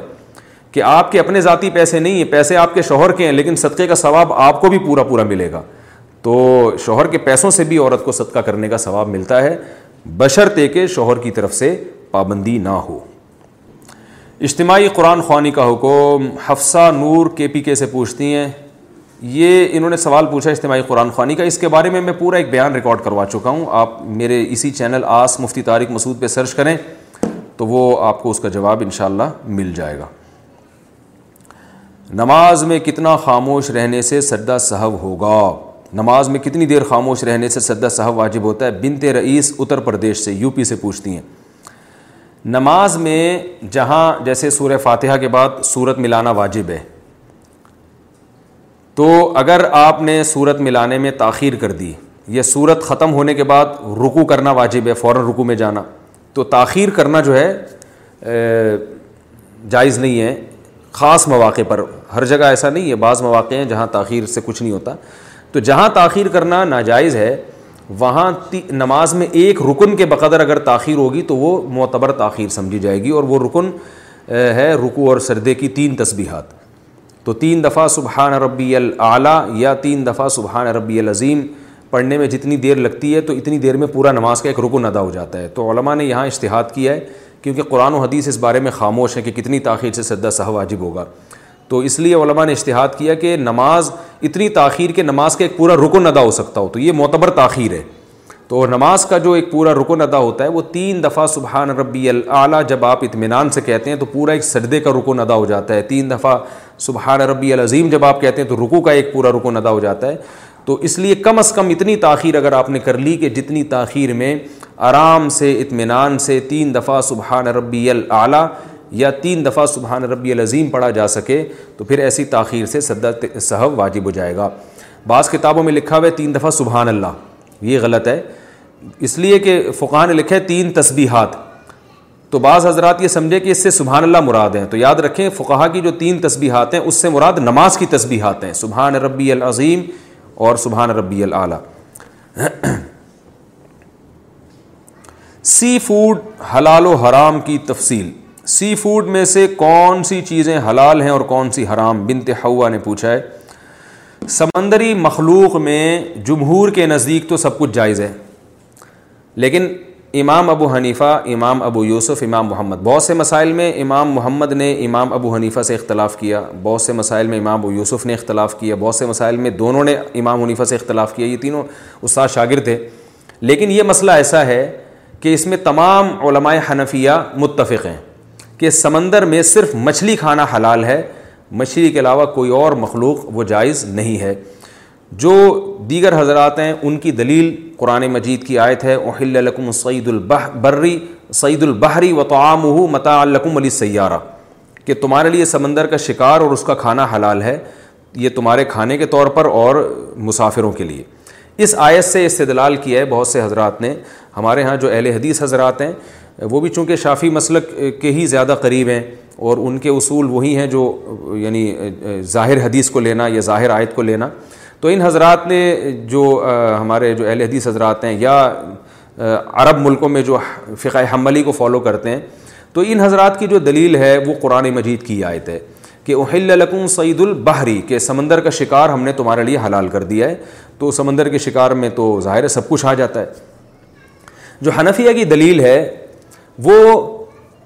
کہ آپ کے اپنے ذاتی پیسے نہیں ہیں پیسے آپ کے شوہر کے ہیں لیکن صدقے کا ثواب آپ کو بھی پورا پورا ملے گا تو شوہر کے پیسوں سے بھی عورت کو صدقہ کرنے کا ثواب ملتا ہے بشرطے کے شوہر کی طرف سے پابندی نہ ہو اجتماعی قرآن خوانی کا حکم حفصہ نور کے پی کے سے پوچھتی ہیں یہ انہوں نے سوال پوچھا اجتماعی قرآن خوانی کا اس کے بارے میں میں پورا ایک بیان ریکارڈ کروا چکا ہوں آپ میرے اسی چینل آس مفتی طارق مسعود پہ سرچ کریں تو وہ آپ کو اس کا جواب انشاءاللہ مل جائے گا نماز میں کتنا خاموش رہنے سے سجدہ صحب ہوگا نماز میں کتنی دیر خاموش رہنے سے سجدہ صاحب واجب ہوتا ہے بنت رئیس اتر پردیش سے یو پی سے پوچھتی ہیں نماز میں جہاں جیسے سورہ فاتحہ کے بعد صورت ملانا واجب ہے تو اگر آپ نے صورت ملانے میں تاخیر کر دی یہ صورت ختم ہونے کے بعد رکو کرنا واجب ہے فوراً رکو میں جانا تو تاخیر کرنا جو ہے جائز نہیں ہے خاص مواقع پر ہر جگہ ایسا نہیں ہے بعض مواقع ہیں جہاں تاخیر سے کچھ نہیں ہوتا تو جہاں تاخیر کرنا ناجائز ہے وہاں نماز میں ایک رکن کے بقدر اگر تاخیر ہوگی تو وہ معتبر تاخیر سمجھی جائے گی اور وہ رکن ہے رکو اور سردے کی تین تسبیحات تو تین دفعہ سبحان ربی العلیٰ یا تین دفعہ سبحان ربی العظیم پڑھنے میں جتنی دیر لگتی ہے تو اتنی دیر میں پورا نماز کا ایک رکن ادا ہو جاتا ہے تو علماء نے یہاں اشتہاد کیا ہے کیونکہ قرآن و حدیث اس بارے میں خاموش ہیں کہ کتنی تاخیر سے سدا صاحب واجب ہوگا تو اس لیے علماء نے اشتہاد کیا کہ نماز اتنی تاخیر کہ نماز کا ایک پورا رکن ادا ہو سکتا ہو تو یہ معتبر تاخیر ہے تو نماز کا جو ایک پورا رکن ادا ہوتا ہے وہ تین دفعہ سبحان ربی العلیٰ جب آپ اطمینان سے کہتے ہیں تو پورا ایک سردے کا رکن ادا ہو جاتا ہے تین دفعہ سبحان ربی العظیم جب آپ کہتے ہیں تو رکو کا ایک پورا رکن ادا ہو جاتا ہے تو اس لیے کم از کم اتنی تاخیر اگر آپ نے کر لی کہ جتنی تاخیر میں آرام سے اطمینان سے تین دفعہ سبحان ربی العلیٰ یا تین دفعہ سبحان ربی العظیم پڑھا جا سکے تو پھر ایسی تاخیر سے سدا صحب واجب ہو جائے گا بعض کتابوں میں لکھا ہوا ہے تین دفعہ سبحان اللہ یہ غلط ہے اس لیے کہ فقہ نے لکھا ہے تین تسبیحات تو بعض حضرات یہ سمجھے کہ اس سے سبحان اللہ مراد ہیں تو یاد رکھیں فقہ کی جو تین تسبیحات ہیں اس سے مراد نماز کی تسبیحات ہیں سبحان ربی العظیم اور سبحان ربی العلیٰ سی فوڈ حلال و حرام کی تفصیل سی فوڈ میں سے کون سی چیزیں حلال ہیں اور کون سی حرام بنت ہوا نے پوچھا ہے سمندری مخلوق میں جمہور کے نزدیک تو سب کچھ جائز ہے لیکن امام ابو حنیفہ امام ابو یوسف امام محمد بہت سے مسائل میں امام محمد نے امام ابو حنیفہ سے اختلاف کیا بہت سے مسائل میں امام ابو یوسف نے اختلاف کیا بہت سے مسائل میں دونوں نے امام حنیفہ سے اختلاف کیا یہ تینوں استاد شاگرد تھے لیکن یہ مسئلہ ایسا ہے کہ اس میں تمام علماء حنفیہ متفق ہیں کہ سمندر میں صرف مچھلی کھانا حلال ہے مچھلی کے علاوہ کوئی اور مخلوق وہ جائز نہیں ہے جو دیگر حضرات ہیں ان کی دلیل قرآن مجید کی آیت ہے لکم سعید البہ برری سعید البحری و متا الکم علی سیارہ کہ تمہارے لیے سمندر کا شکار اور اس کا کھانا حلال ہے یہ تمہارے کھانے کے طور پر اور مسافروں کے لیے اس آیت سے استدلال کیا ہے بہت سے حضرات نے ہمارے یہاں جو اہل حدیث حضرات ہیں وہ بھی چونکہ شافی مسلک کے ہی زیادہ قریب ہیں اور ان کے اصول وہی ہیں جو یعنی ظاہر حدیث کو لینا یا ظاہر آیت کو لینا تو ان حضرات نے جو ہمارے جو اہل حدیث حضرات ہیں یا عرب ملکوں میں جو فقہ حملی کو فالو کرتے ہیں تو ان حضرات کی جو دلیل ہے وہ قرآن مجید کی آیت ہے کہ اہل لکم سعید البحری کہ سمندر کا شکار ہم نے تمہارے لیے حلال کر دیا ہے تو سمندر کے شکار میں تو ظاہر ہے سب کچھ آ جاتا ہے جو حنفیہ کی دلیل ہے وہ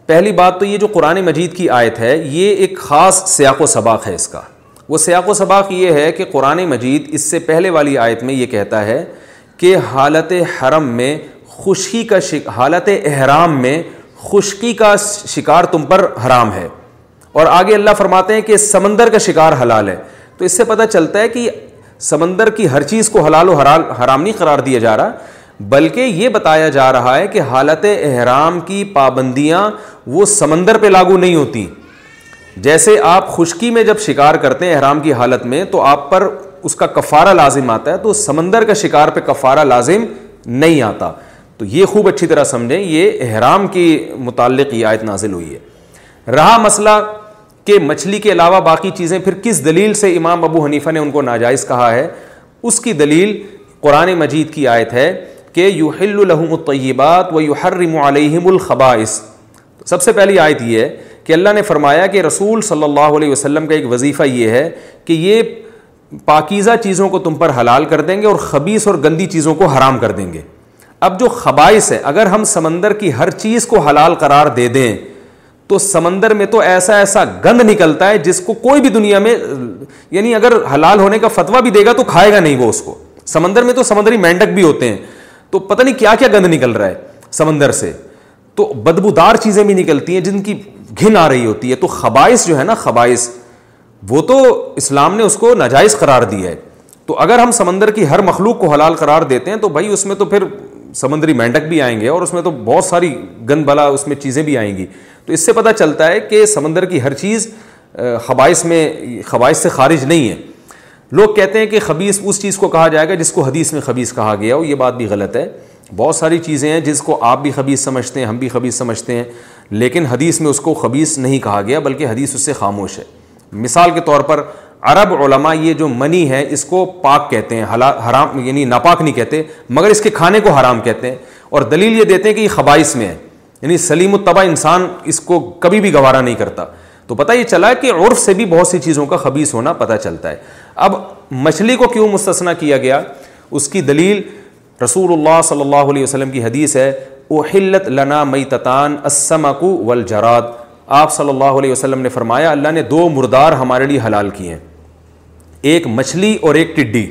پہلی بات تو یہ جو قرآن مجید کی آیت ہے یہ ایک خاص سیاق و سباق ہے اس کا وہ سیاق و سباق یہ ہے کہ قرآن مجید اس سے پہلے والی آیت میں یہ کہتا ہے کہ حالت حرم میں خشکی کا شک حالت احرام میں خشکی کا شکار تم پر حرام ہے اور آگے اللہ فرماتے ہیں کہ سمندر کا شکار حلال ہے تو اس سے پتہ چلتا ہے کہ سمندر کی ہر چیز کو حلال و حرال حرام نہیں قرار دیا جا رہا بلکہ یہ بتایا جا رہا ہے کہ حالت احرام کی پابندیاں وہ سمندر پہ لاگو نہیں ہوتی جیسے آپ خشکی میں جب شکار کرتے ہیں احرام کی حالت میں تو آپ پر اس کا کفارہ لازم آتا ہے تو سمندر کا شکار پہ کفارہ لازم نہیں آتا تو یہ خوب اچھی طرح سمجھیں یہ احرام کی متعلق یہ آیت نازل ہوئی ہے رہا مسئلہ کہ مچھلی کے علاوہ باقی چیزیں پھر کس دلیل سے امام ابو حنیفہ نے ان کو ناجائز کہا ہے اس کی دلیل قرآن مجید کی آیت ہے کہ یو ہل الحمۃ الخباس سب سے پہلی آیت یہ ہے کہ اللہ نے فرمایا کہ رسول صلی اللہ علیہ وسلم کا ایک وظیفہ یہ ہے کہ یہ پاکیزہ چیزوں کو تم پر حلال کر دیں گے اور خبیص اور گندی چیزوں کو حرام کر دیں گے اب جو خبائص ہے اگر ہم سمندر کی ہر چیز کو حلال قرار دے دیں تو سمندر میں تو ایسا ایسا گند نکلتا ہے جس کو کوئی بھی دنیا میں یعنی اگر حلال ہونے کا فتویٰ بھی دے گا تو کھائے گا نہیں وہ اس کو سمندر میں تو سمندری مینڈک بھی ہوتے ہیں تو پتہ نہیں کیا کیا گند نکل رہا ہے سمندر سے تو بدبودار چیزیں بھی نکلتی ہیں جن کی گھن آ رہی ہوتی ہے تو خبائش جو ہے نا خبائش وہ تو اسلام نے اس کو ناجائز قرار دیا ہے تو اگر ہم سمندر کی ہر مخلوق کو حلال قرار دیتے ہیں تو بھائی اس میں تو پھر سمندری مینڈک بھی آئیں گے اور اس میں تو بہت ساری گند بلا اس میں چیزیں بھی آئیں گی تو اس سے پتہ چلتا ہے کہ سمندر کی ہر چیز خبائش میں خبائش سے خارج نہیں ہے لوگ کہتے ہیں کہ خبیص اس چیز کو کہا جائے گا جس کو حدیث میں خبیص کہا گیا ہو یہ بات بھی غلط ہے بہت ساری چیزیں ہیں جس کو آپ بھی خبیص سمجھتے ہیں ہم بھی خبیص سمجھتے ہیں لیکن حدیث میں اس کو خبیص نہیں کہا گیا بلکہ حدیث اس سے خاموش ہے مثال کے طور پر عرب علماء یہ جو منی ہے اس کو پاک کہتے ہیں حرام یعنی ناپاک نہیں کہتے مگر اس کے کھانے کو حرام کہتے ہیں اور دلیل یہ دیتے ہیں کہ یہ خباش میں ہے یعنی سلیم الطبع انسان اس کو کبھی بھی گوارا نہیں کرتا تو پتہ یہ چلا کہ عرف سے بھی بہت سی چیزوں کا خبیص ہونا پتہ چلتا ہے اب مچھلی کو کیوں مستثنا کیا گیا اس کی دلیل رسول اللہ صلی اللہ علیہ وسلم کی حدیث ہے اوہلت لنا مئی تتان اسم اکو آپ صلی اللہ علیہ وسلم نے فرمایا اللہ نے دو مردار ہمارے لیے حلال کیے ہیں ایک مچھلی اور ایک ٹڈی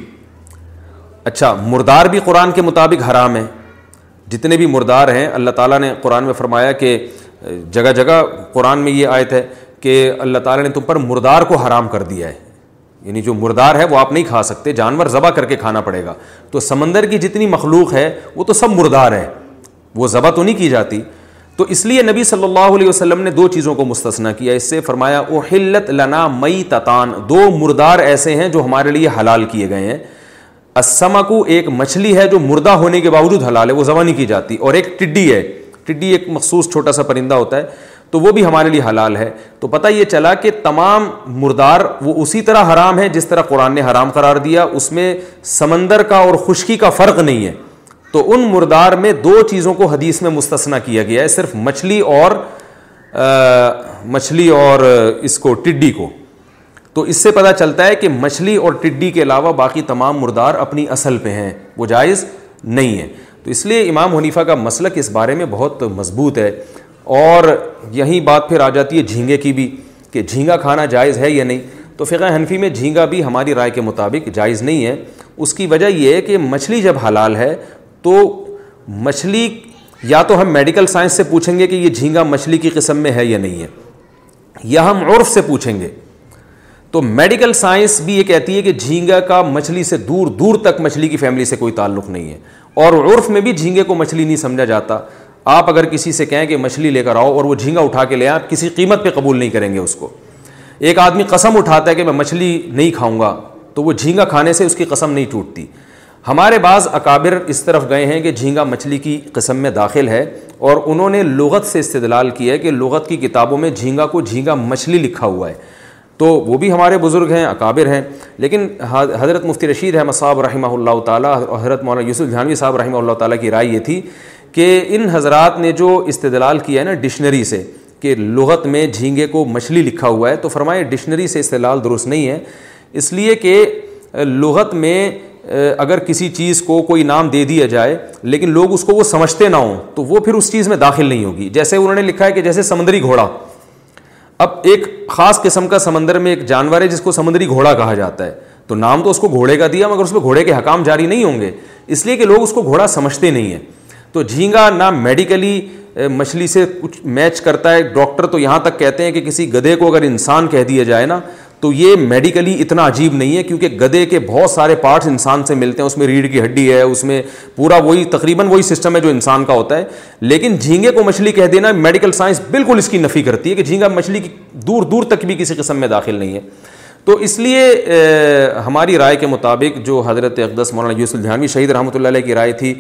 اچھا مردار بھی قرآن کے مطابق حرام ہے جتنے بھی مردار ہیں اللہ تعالیٰ نے قرآن میں فرمایا کہ جگہ جگہ قرآن میں یہ آیت ہے کہ اللہ تعالیٰ نے تم پر مردار کو حرام کر دیا ہے یعنی جو مردار ہے وہ آپ نہیں کھا سکتے جانور ذبح کر کے کھانا پڑے گا تو سمندر کی جتنی مخلوق ہے وہ تو سب مردار ہیں وہ ذبح تو نہیں کی جاتی تو اس لیے نبی صلی اللہ علیہ وسلم نے دو چیزوں کو مستثنا کیا اس سے فرمایا او حلت لنا مئی تتان دو مردار ایسے ہیں جو ہمارے لیے حلال کیے گئے ہیں اسما کو ایک مچھلی ہے جو مردہ ہونے کے باوجود حلال ہے وہ ذبح نہیں کی جاتی اور ایک ٹڈی ہے ٹڈی ایک مخصوص چھوٹا سا پرندہ ہوتا ہے تو وہ بھی ہمارے لیے حلال ہے تو پتہ یہ چلا کہ تمام مردار وہ اسی طرح حرام ہے جس طرح قرآن نے حرام قرار دیا اس میں سمندر کا اور خشکی کا فرق نہیں ہے تو ان مردار میں دو چیزوں کو حدیث میں مستثنا کیا گیا ہے صرف مچھلی اور مچھلی اور اس کو ٹڈی کو تو اس سے پتہ چلتا ہے کہ مچھلی اور ٹڈی کے علاوہ باقی تمام مردار اپنی اصل پہ ہیں وہ جائز نہیں ہے تو اس لیے امام حنیفہ کا مسلک اس بارے میں بہت مضبوط ہے اور یہی بات پھر آ جاتی ہے جھینگے کی بھی کہ جھینگا کھانا جائز ہے یا نہیں تو فقہ حنفی میں جھینگا بھی ہماری رائے کے مطابق جائز نہیں ہے اس کی وجہ یہ ہے کہ مچھلی جب حلال ہے تو مچھلی یا تو ہم میڈیکل سائنس سے پوچھیں گے کہ یہ جھینگا مچھلی کی قسم میں ہے یا نہیں ہے یا ہم عرف سے پوچھیں گے تو میڈیکل سائنس بھی یہ کہتی ہے کہ جھینگا کا مچھلی سے دور دور تک مچھلی کی فیملی سے کوئی تعلق نہیں ہے اور عرف میں بھی جھینگے کو مچھلی نہیں سمجھا جاتا آپ اگر کسی سے کہیں کہ مچھلی لے کر آؤ اور وہ جھینگا اٹھا کے لے آپ کسی قیمت پہ قبول نہیں کریں گے اس کو ایک آدمی قسم اٹھاتا ہے کہ میں مچھلی نہیں کھاؤں گا تو وہ جھینگا کھانے سے اس کی قسم نہیں ٹوٹتی ہمارے بعض اکابر اس طرف گئے ہیں کہ جھینگا مچھلی کی قسم میں داخل ہے اور انہوں نے لغت سے استدلال کیا ہے کہ لغت کی کتابوں میں جھینگا کو جھینگا مچھلی لکھا ہوا ہے تو وہ بھی ہمارے بزرگ ہیں اکابر ہیں لیکن حضرت مفتی رشید احمد صاحب رحمہ اللہ تعالیٰ حضرت مولانا یوسف جھانوی صاحب رحمہ اللہ تعالیٰ کی رائے یہ تھی کہ ان حضرات نے جو استدلال کیا ہے نا ڈکشنری سے کہ لغت میں جھینگے کو مچھلی لکھا ہوا ہے تو فرمائے ڈکشنری سے استدلال درست نہیں ہے اس لیے کہ لغت میں اگر کسی چیز کو کوئی نام دے دیا جائے لیکن لوگ اس کو وہ سمجھتے نہ ہوں تو وہ پھر اس چیز میں داخل نہیں ہوگی جیسے انہوں نے لکھا ہے کہ جیسے سمندری گھوڑا اب ایک خاص قسم کا سمندر میں ایک جانور ہے جس کو سمندری گھوڑا کہا جاتا ہے تو نام تو اس کو گھوڑے کا دیا مگر اس میں گھوڑے کے حکام جاری نہیں ہوں گے اس لیے کہ لوگ اس کو گھوڑا سمجھتے نہیں ہیں تو جھینگا نہ میڈیکلی مچھلی سے کچھ میچ کرتا ہے ڈاکٹر تو یہاں تک کہتے ہیں کہ کسی گدھے کو اگر انسان کہہ دیا جائے نا تو یہ میڈیکلی اتنا عجیب نہیں ہے کیونکہ گدے کے بہت سارے پارٹس انسان سے ملتے ہیں اس میں ریڑھ کی ہڈی ہے اس میں پورا وہی تقریباً وہی سسٹم ہے جو انسان کا ہوتا ہے لیکن جھینگے کو مچھلی کہہ دینا میڈیکل سائنس بالکل اس کی نفی کرتی ہے کہ جھینگا مچھلی کی دور دور تک بھی کسی قسم میں داخل نہیں ہے تو اس لیے ہماری رائے کے مطابق جو حضرت اقدس مولانا یوس الجھانوی شہید رحمۃ اللہ علیہ کی رائے تھی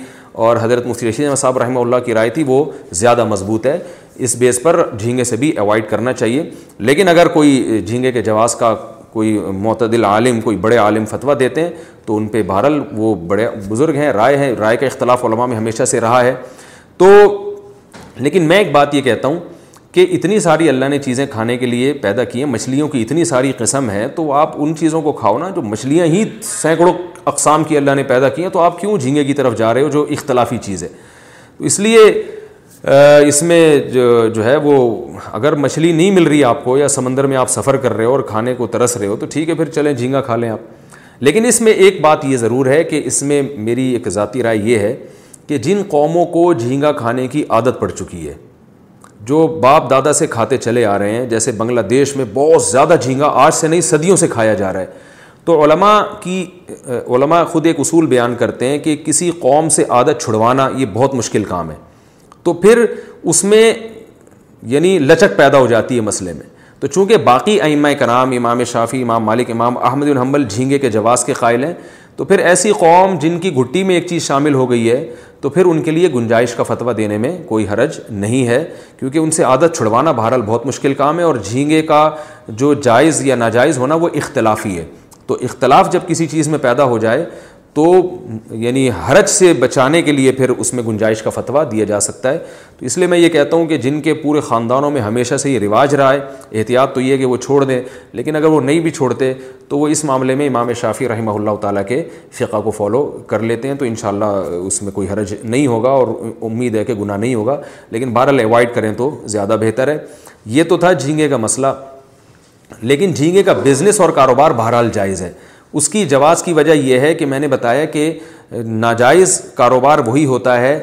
اور حضرت مفتی رشید صاحب رحمہ اللہ کی رائے تھی وہ زیادہ مضبوط ہے اس بیس پر جھینگے سے بھی اوائڈ کرنا چاہیے لیکن اگر کوئی جھینگے کے جواز کا کوئی معتدل عالم کوئی بڑے عالم فتویٰ دیتے ہیں تو ان پہ بہرحال وہ بڑے بزرگ ہیں رائے ہیں رائے کا اختلاف علماء میں ہمیشہ سے رہا ہے تو لیکن میں ایک بات یہ کہتا ہوں کہ اتنی ساری اللہ نے چیزیں کھانے کے لیے پیدا کی ہیں مچھلیوں کی اتنی ساری قسم ہے تو آپ ان چیزوں کو کھاؤ نا جو مچھلیاں ہی سینکڑوں اقسام کی اللہ نے پیدا کی ہیں تو آپ کیوں جھینگے کی طرف جا رہے ہو جو اختلافی چیز ہے اس لیے اس میں جو جو ہے وہ اگر مچھلی نہیں مل رہی آپ کو یا سمندر میں آپ سفر کر رہے ہو اور کھانے کو ترس رہے ہو تو ٹھیک ہے پھر چلیں جھینگا کھا لیں آپ لیکن اس میں ایک بات یہ ضرور ہے کہ اس میں میری ایک ذاتی رائے یہ ہے کہ جن قوموں کو جھینگا کھانے کی عادت پڑ چکی ہے جو باپ دادا سے کھاتے چلے آ رہے ہیں جیسے بنگلہ دیش میں بہت زیادہ جھینگا آج سے نہیں صدیوں سے کھایا جا رہا ہے تو علماء کی علماء خود ایک اصول بیان کرتے ہیں کہ کسی قوم سے عادت چھڑوانا یہ بہت مشکل کام ہے تو پھر اس میں یعنی لچک پیدا ہو جاتی ہے مسئلے میں تو چونکہ باقی ائمہ کرام امام شافی امام مالک امام احمد الحمل جھینگے کے جواز کے قائل ہیں تو پھر ایسی قوم جن کی گھٹی میں ایک چیز شامل ہو گئی ہے تو پھر ان کے لیے گنجائش کا فتویٰ دینے میں کوئی حرج نہیں ہے کیونکہ ان سے عادت چھڑوانا بہرحال بہت مشکل کام ہے اور جھینگے کا جو جائز یا ناجائز ہونا وہ اختلافی ہے تو اختلاف جب کسی چیز میں پیدا ہو جائے تو یعنی حرج سے بچانے کے لیے پھر اس میں گنجائش کا فتویٰ دیا جا سکتا ہے تو اس لیے میں یہ کہتا ہوں کہ جن کے پورے خاندانوں میں ہمیشہ سے یہ رواج رہا ہے احتیاط تو یہ کہ وہ چھوڑ دیں لیکن اگر وہ نہیں بھی چھوڑتے تو وہ اس معاملے میں امام شافی رحمہ اللہ تعالیٰ کے فقہ کو فالو کر لیتے ہیں تو انشاءاللہ اس میں کوئی حرج نہیں ہوگا اور امید ہے کہ گناہ نہیں ہوگا لیکن بہرحال ایوائڈ کریں تو زیادہ بہتر ہے یہ تو تھا جھینگے کا مسئلہ لیکن جھینگے کا بزنس اور کاروبار بہرحال جائز ہے اس کی جواز کی وجہ یہ ہے کہ میں نے بتایا کہ ناجائز کاروبار وہی ہوتا ہے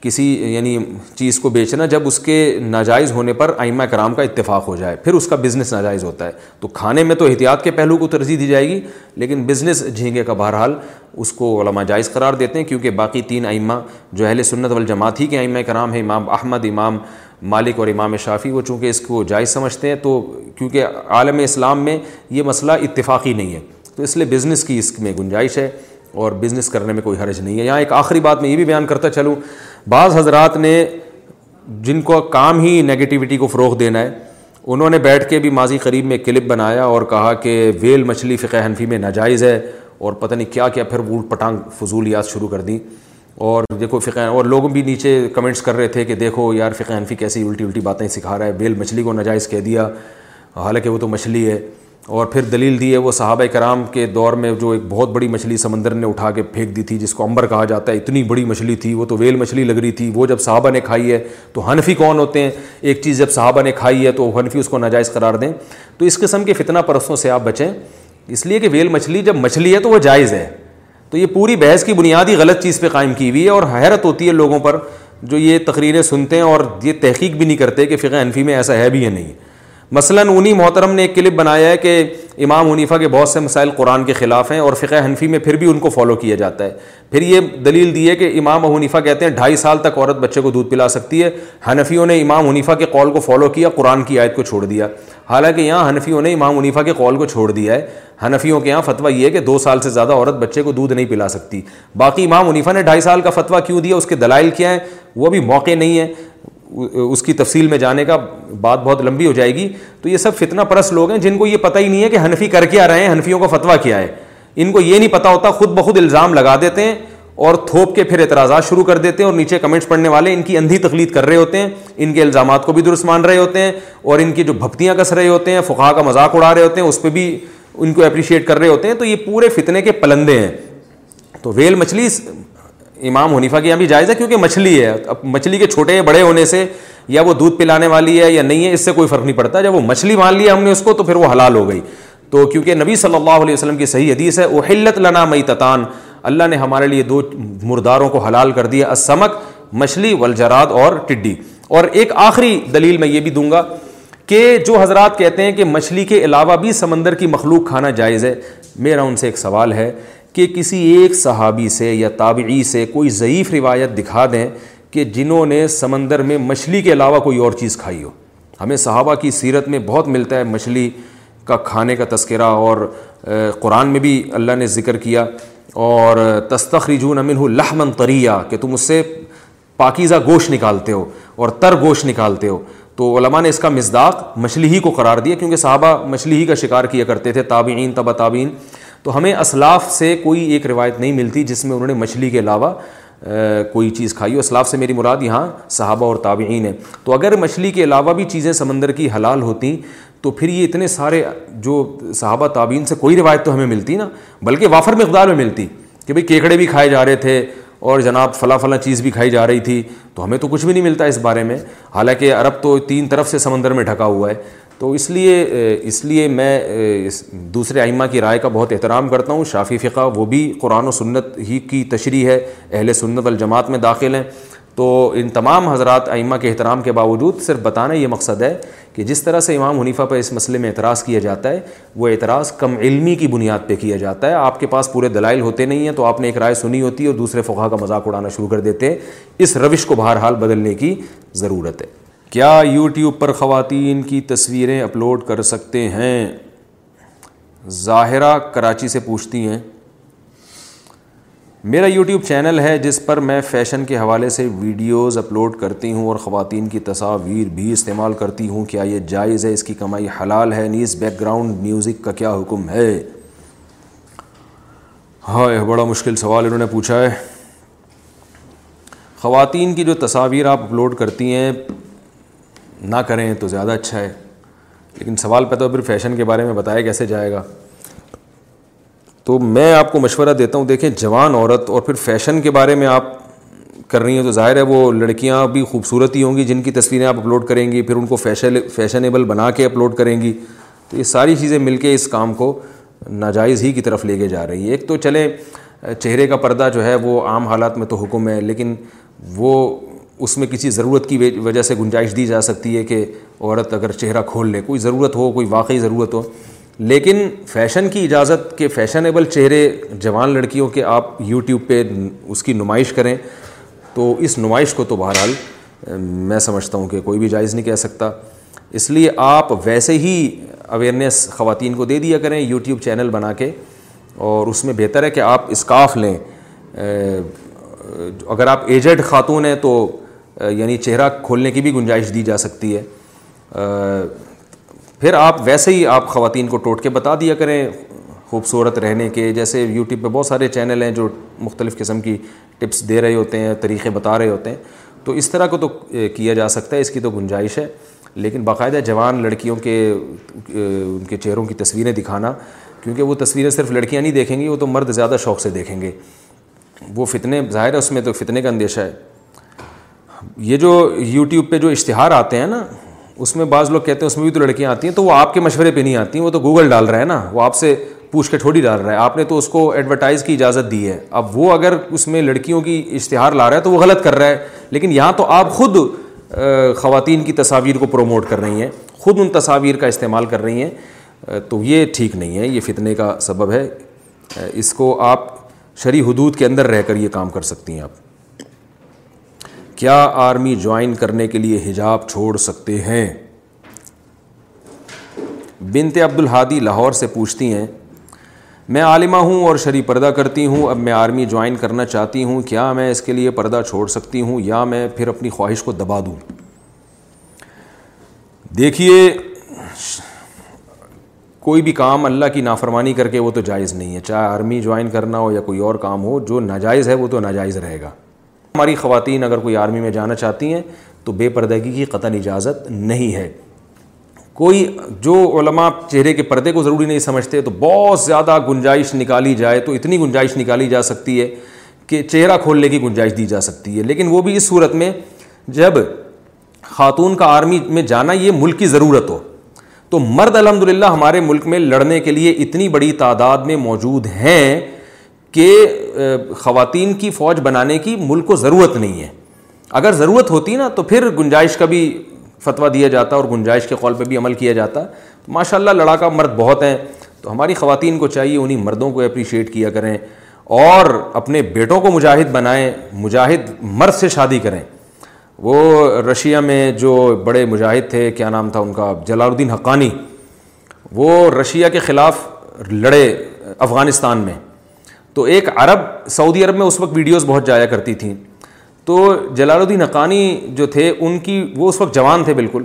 کسی یعنی چیز کو بیچنا جب اس کے ناجائز ہونے پر آئمہ کرام کا اتفاق ہو جائے پھر اس کا بزنس ناجائز ہوتا ہے تو کھانے میں تو احتیاط کے پہلو کو ترجیح دی جائے گی لیکن بزنس جھینگے کا بہرحال اس کو علماء جائز قرار دیتے ہیں کیونکہ باقی تین آئمہ جو اہل سنت والجماعت ہی کے آئمہ کرام ہیں امام احمد امام مالک اور امام شافی وہ چونکہ اس کو جائز سمجھتے ہیں تو کیونکہ عالم اسلام میں یہ مسئلہ اتفاقی نہیں ہے تو اس لیے بزنس کی اس میں گنجائش ہے اور بزنس کرنے میں کوئی حرج نہیں ہے یہاں ایک آخری بات میں یہ بھی بیان کرتا چلوں بعض حضرات نے جن کو کام ہی نگیٹیوٹی کو فروغ دینا ہے انہوں نے بیٹھ کے بھی ماضی قریب میں کلپ بنایا اور کہا کہ ویل مچھلی فقہ حنفی میں ناجائز ہے اور پتہ نہیں کیا کیا پھر وہ پٹانگ فضول یاد شروع کر دیں اور دیکھو فقہ اور لوگ بھی نیچے کمنٹس کر رہے تھے کہ دیکھو یار فقہ حنفی کیسی الٹی الٹی باتیں سکھا رہا ہے بیل مچھلی کو ناجائز کہہ دیا حالانکہ وہ تو مچھلی ہے اور پھر دلیل دی ہے وہ صحابہ کرام کے دور میں جو ایک بہت بڑی مچھلی سمندر نے اٹھا کے پھینک دی تھی جس کو عمبر کہا جاتا ہے اتنی بڑی مچھلی تھی وہ تو ویل مچھلی لگ رہی تھی وہ جب صحابہ نے کھائی ہے تو حنفی کون ہوتے ہیں ایک چیز جب صحابہ نے کھائی ہے تو حنفی اس کو ناجائز قرار دیں تو اس قسم کے فتنہ پرستوں سے آپ بچیں اس لیے کہ ویل مچھلی جب مچھلی ہے تو وہ جائز ہے تو یہ پوری بحث کی بنیادی غلط چیز پہ قائم کی ہوئی ہے اور حیرت ہوتی ہے لوگوں پر جو یہ تقریریں سنتے ہیں اور یہ تحقیق بھی نہیں کرتے کہ فقہ حنفی میں ایسا ہے بھی یا نہیں مثلاً انہی محترم نے ایک کلپ بنایا ہے کہ امام حنیفہ کے بہت سے مسائل قرآن کے خلاف ہیں اور فقہ حنفی میں پھر بھی ان کو فالو کیا جاتا ہے پھر یہ دلیل دی ہے کہ امام حنیفہ کہتے ہیں ڈھائی سال تک عورت بچے کو دودھ پلا سکتی ہے حنفیوں نے امام حنیفہ کے قول کو فالو کیا قرآن کی آیت کو چھوڑ دیا حالانکہ یہاں حنفیوں نے امام حنیفہ کے قول کو چھوڑ دیا ہے حنفیوں کے یہاں فتویٰ یہ ہے کہ دو سال سے زیادہ عورت بچے کو دودھ نہیں پلا سکتی باقی امام حنیفہ نے ڈھائی سال کا فتویٰ کیوں دیا اس کے دلائل کیا ہیں وہ بھی موقع نہیں ہے اس کی تفصیل میں جانے کا بات بہت لمبی ہو جائے گی تو یہ سب فتنہ پرست لوگ ہیں جن کو یہ پتہ ہی نہیں ہے کہ حنفی کر کے آ رہے ہیں حنفیوں کا فتویٰ کیا ہے ان کو یہ نہیں پتہ ہوتا خود بخود الزام لگا دیتے ہیں اور تھوپ کے پھر اعتراضات شروع کر دیتے ہیں اور نیچے کمنٹس پڑھنے والے ان کی اندھی تخلیق کر رہے ہوتے ہیں ان کے الزامات کو بھی درست مان رہے ہوتے ہیں اور ان کی جو بھپتیاں کس رہے ہوتے ہیں فقہ کا مذاق اڑا رہے ہوتے ہیں اس پہ بھی ان کو اپریشیٹ کر رہے ہوتے ہیں تو یہ پورے فتنے کے پلندے ہیں تو ویل مچھلی امام حنیفہ کی یہاں بھی جائز ہے کیونکہ مچھلی ہے اب مچھلی کے چھوٹے بڑے ہونے سے یا وہ دودھ پلانے والی ہے یا نہیں ہے اس سے کوئی فرق نہیں پڑتا جب وہ مچھلی مان لی ہم نے اس کو تو پھر وہ حلال ہو گئی تو کیونکہ نبی صلی اللہ علیہ وسلم کی صحیح حدیث ہے حلت لنا مئی تتان اللہ نے ہمارے لیے دو مرداروں کو حلال کر دیا اسمک مچھلی ولجرات اور ٹڈی اور ایک آخری دلیل میں یہ بھی دوں گا کہ جو حضرات کہتے ہیں کہ مچھلی کے علاوہ بھی سمندر کی مخلوق کھانا جائز ہے میرا ان سے ایک سوال ہے کہ کسی ایک صحابی سے یا تابعی سے کوئی ضعیف روایت دکھا دیں کہ جنہوں نے سمندر میں مچھلی کے علاوہ کوئی اور چیز کھائی ہو ہمیں صحابہ کی سیرت میں بہت ملتا ہے مچھلی کا کھانے کا تذکرہ اور قرآن میں بھی اللہ نے ذکر کیا اور تستخرجون منہ لحمن طریہ کہ تم اس سے پاکیزہ گوشت نکالتے ہو اور تر گوشت نکالتے ہو تو علماء نے اس کا مزداق مچھلی ہی کو قرار دیا کیونکہ صحابہ مچھلی ہی کا شکار کیا کرتے تھے تابعین تبہ تابعین تو ہمیں اسلاف سے کوئی ایک روایت نہیں ملتی جس میں انہوں نے مچھلی کے علاوہ کوئی چیز کھائی ہو اسلاف سے میری مراد یہاں صحابہ اور تابعین ہیں تو اگر مچھلی کے علاوہ بھی چیزیں سمندر کی حلال ہوتیں تو پھر یہ اتنے سارے جو صحابہ تابعین سے کوئی روایت تو ہمیں ملتی نا بلکہ وافر مقدار میں ملتی کہ بھئی کیکڑے بھی کھائے جا رہے تھے اور جناب فلاں فلاں چیز بھی کھائی جا رہی تھی تو ہمیں تو کچھ بھی نہیں ملتا اس بارے میں حالانکہ عرب تو تین طرف سے سمندر میں ڈھکا ہوا ہے تو اس لیے اس لیے میں دوسرے آئمہ کی رائے کا بہت احترام کرتا ہوں شافی فقہ وہ بھی قرآن و سنت ہی کی تشریح ہے اہل سنت والجماعت میں داخل ہیں تو ان تمام حضرات آئمہ کے احترام کے باوجود صرف بتانا یہ مقصد ہے کہ جس طرح سے امام حنیفہ پر اس مسئلے میں اعتراض کیا جاتا ہے وہ اعتراض کم علمی کی بنیاد پہ کیا جاتا ہے آپ کے پاس پورے دلائل ہوتے نہیں ہیں تو آپ نے ایک رائے سنی ہوتی ہے اور دوسرے فقہ کا مذاق اڑانا شروع کر دیتے ہیں اس روش کو بہرحال بدلنے کی ضرورت ہے کیا یوٹیوب پر خواتین کی تصویریں اپلوڈ کر سکتے ہیں ظاہرہ کراچی سے پوچھتی ہیں میرا یوٹیوب چینل ہے جس پر میں فیشن کے حوالے سے ویڈیوز اپلوڈ کرتی ہوں اور خواتین کی تصاویر بھی استعمال کرتی ہوں کیا یہ جائز ہے اس کی کمائی حلال ہے نیز بیک گراؤنڈ میوزک کا کیا حکم ہے ہاں یہ بڑا مشکل سوال انہوں نے پوچھا ہے خواتین کی جو تصاویر آپ اپلوڈ کرتی ہیں نہ کریں تو زیادہ اچھا ہے لیکن سوال پہ تو پھر فیشن کے بارے میں بتایا کیسے جائے گا تو میں آپ کو مشورہ دیتا ہوں دیکھیں جوان عورت اور پھر فیشن کے بارے میں آپ کر رہی ہیں تو ظاہر ہے وہ لڑکیاں بھی خوبصورت ہی ہوں گی جن کی تصویریں آپ اپلوڈ کریں گی پھر ان کو فیشن فیشنیبل بنا کے اپلوڈ کریں گی تو یہ ساری چیزیں مل کے اس کام کو ناجائز ہی کی طرف لے کے جا رہی ہے ایک تو چلیں چہرے کا پردہ جو ہے وہ عام حالات میں تو حکم ہے لیکن وہ اس میں کسی ضرورت کی وجہ سے گنجائش دی جا سکتی ہے کہ عورت اگر چہرہ کھول لے کوئی ضرورت ہو کوئی واقعی ضرورت ہو لیکن فیشن کی اجازت کہ فیشنیبل چہرے جوان لڑکیوں کے آپ یوٹیوب پہ اس کی نمائش کریں تو اس نمائش کو تو بہرحال میں سمجھتا ہوں کہ کوئی بھی جائز نہیں کہہ سکتا اس لیے آپ ویسے ہی اویرنیس خواتین کو دے دیا کریں یوٹیوب چینل بنا کے اور اس میں بہتر ہے کہ آپ اسکاف لیں اگر آپ ایجڈ خاتون ہیں تو یعنی چہرہ کھولنے کی بھی گنجائش دی جا سکتی ہے پھر آپ ویسے ہی آپ خواتین کو ٹوٹ کے بتا دیا کریں خوبصورت رہنے کے جیسے یوٹیوب پہ بہت سارے چینل ہیں جو مختلف قسم کی ٹپس دے رہے ہوتے ہیں طریقے بتا رہے ہوتے ہیں تو اس طرح کو تو کیا جا سکتا ہے اس کی تو گنجائش ہے لیکن باقاعدہ جوان لڑکیوں کے ان کے چہروں کی تصویریں دکھانا کیونکہ وہ تصویریں صرف لڑکیاں نہیں دیکھیں گی وہ تو مرد زیادہ شوق سے دیکھیں گے وہ فتنے ظاہر ہے اس میں تو فتنے کا اندیشہ ہے یہ جو یوٹیوب پہ جو اشتہار آتے ہیں نا اس میں بعض لوگ کہتے ہیں اس میں بھی تو لڑکیاں آتی ہیں تو وہ آپ کے مشورے پہ نہیں آتی ہیں وہ تو گوگل ڈال رہا ہے نا وہ آپ سے پوچھ کے تھوڑی ڈال رہا ہے آپ نے تو اس کو ایڈورٹائز کی اجازت دی ہے اب وہ اگر اس میں لڑکیوں کی اشتہار لا رہا ہے تو وہ غلط کر رہا ہے لیکن یہاں تو آپ خود خواتین کی تصاویر کو پروموٹ کر رہی ہیں خود ان تصاویر کا استعمال کر رہی ہیں تو یہ ٹھیک نہیں ہے یہ فتنے کا سبب ہے اس کو آپ شرح حدود کے اندر رہ کر یہ کام کر سکتی ہیں آپ کیا آرمی جوائن کرنے کے لیے حجاب چھوڑ سکتے ہیں بنتے عبد الحادی لاہور سے پوچھتی ہیں میں عالمہ ہوں اور شری پردہ کرتی ہوں اب میں آرمی جوائن کرنا چاہتی ہوں کیا میں اس کے لیے پردہ چھوڑ سکتی ہوں یا میں پھر اپنی خواہش کو دبا دوں دیکھیے کوئی بھی کام اللہ کی نافرمانی کر کے وہ تو جائز نہیں ہے چاہے آرمی جوائن کرنا ہو یا کوئی اور کام ہو جو ناجائز ہے وہ تو ناجائز رہے گا ہماری خواتین اگر کوئی آرمی میں جانا چاہتی ہیں تو بے پردگی کی قطع اجازت نہیں ہے کوئی جو علماء چہرے کے پردے کو ضروری نہیں سمجھتے تو بہت زیادہ گنجائش نکالی جائے تو اتنی گنجائش نکالی جا سکتی ہے کہ چہرہ کھولنے کی گنجائش دی جا سکتی ہے لیکن وہ بھی اس صورت میں جب خاتون کا آرمی میں جانا یہ ملک کی ضرورت ہو تو مرد الحمد ہمارے ملک میں لڑنے کے لیے اتنی بڑی تعداد میں موجود ہیں کہ خواتین کی فوج بنانے کی ملک کو ضرورت نہیں ہے اگر ضرورت ہوتی نا تو پھر گنجائش کا بھی فتویٰ دیا جاتا اور گنجائش کے قول پہ بھی عمل کیا جاتا تو ماشاء اللہ لڑاکا مرد بہت ہیں تو ہماری خواتین کو چاہیے انہیں مردوں کو اپریشیٹ کیا کریں اور اپنے بیٹوں کو مجاہد بنائیں مجاہد مرد سے شادی کریں وہ رشیا میں جو بڑے مجاہد تھے کیا نام تھا ان کا جلال الدین حقانی وہ رشیا کے خلاف لڑے افغانستان میں تو ایک عرب سعودی عرب میں اس وقت ویڈیوز بہت جایا کرتی تھیں تو جلال الدین حقانی جو تھے ان کی وہ اس وقت جوان تھے بالکل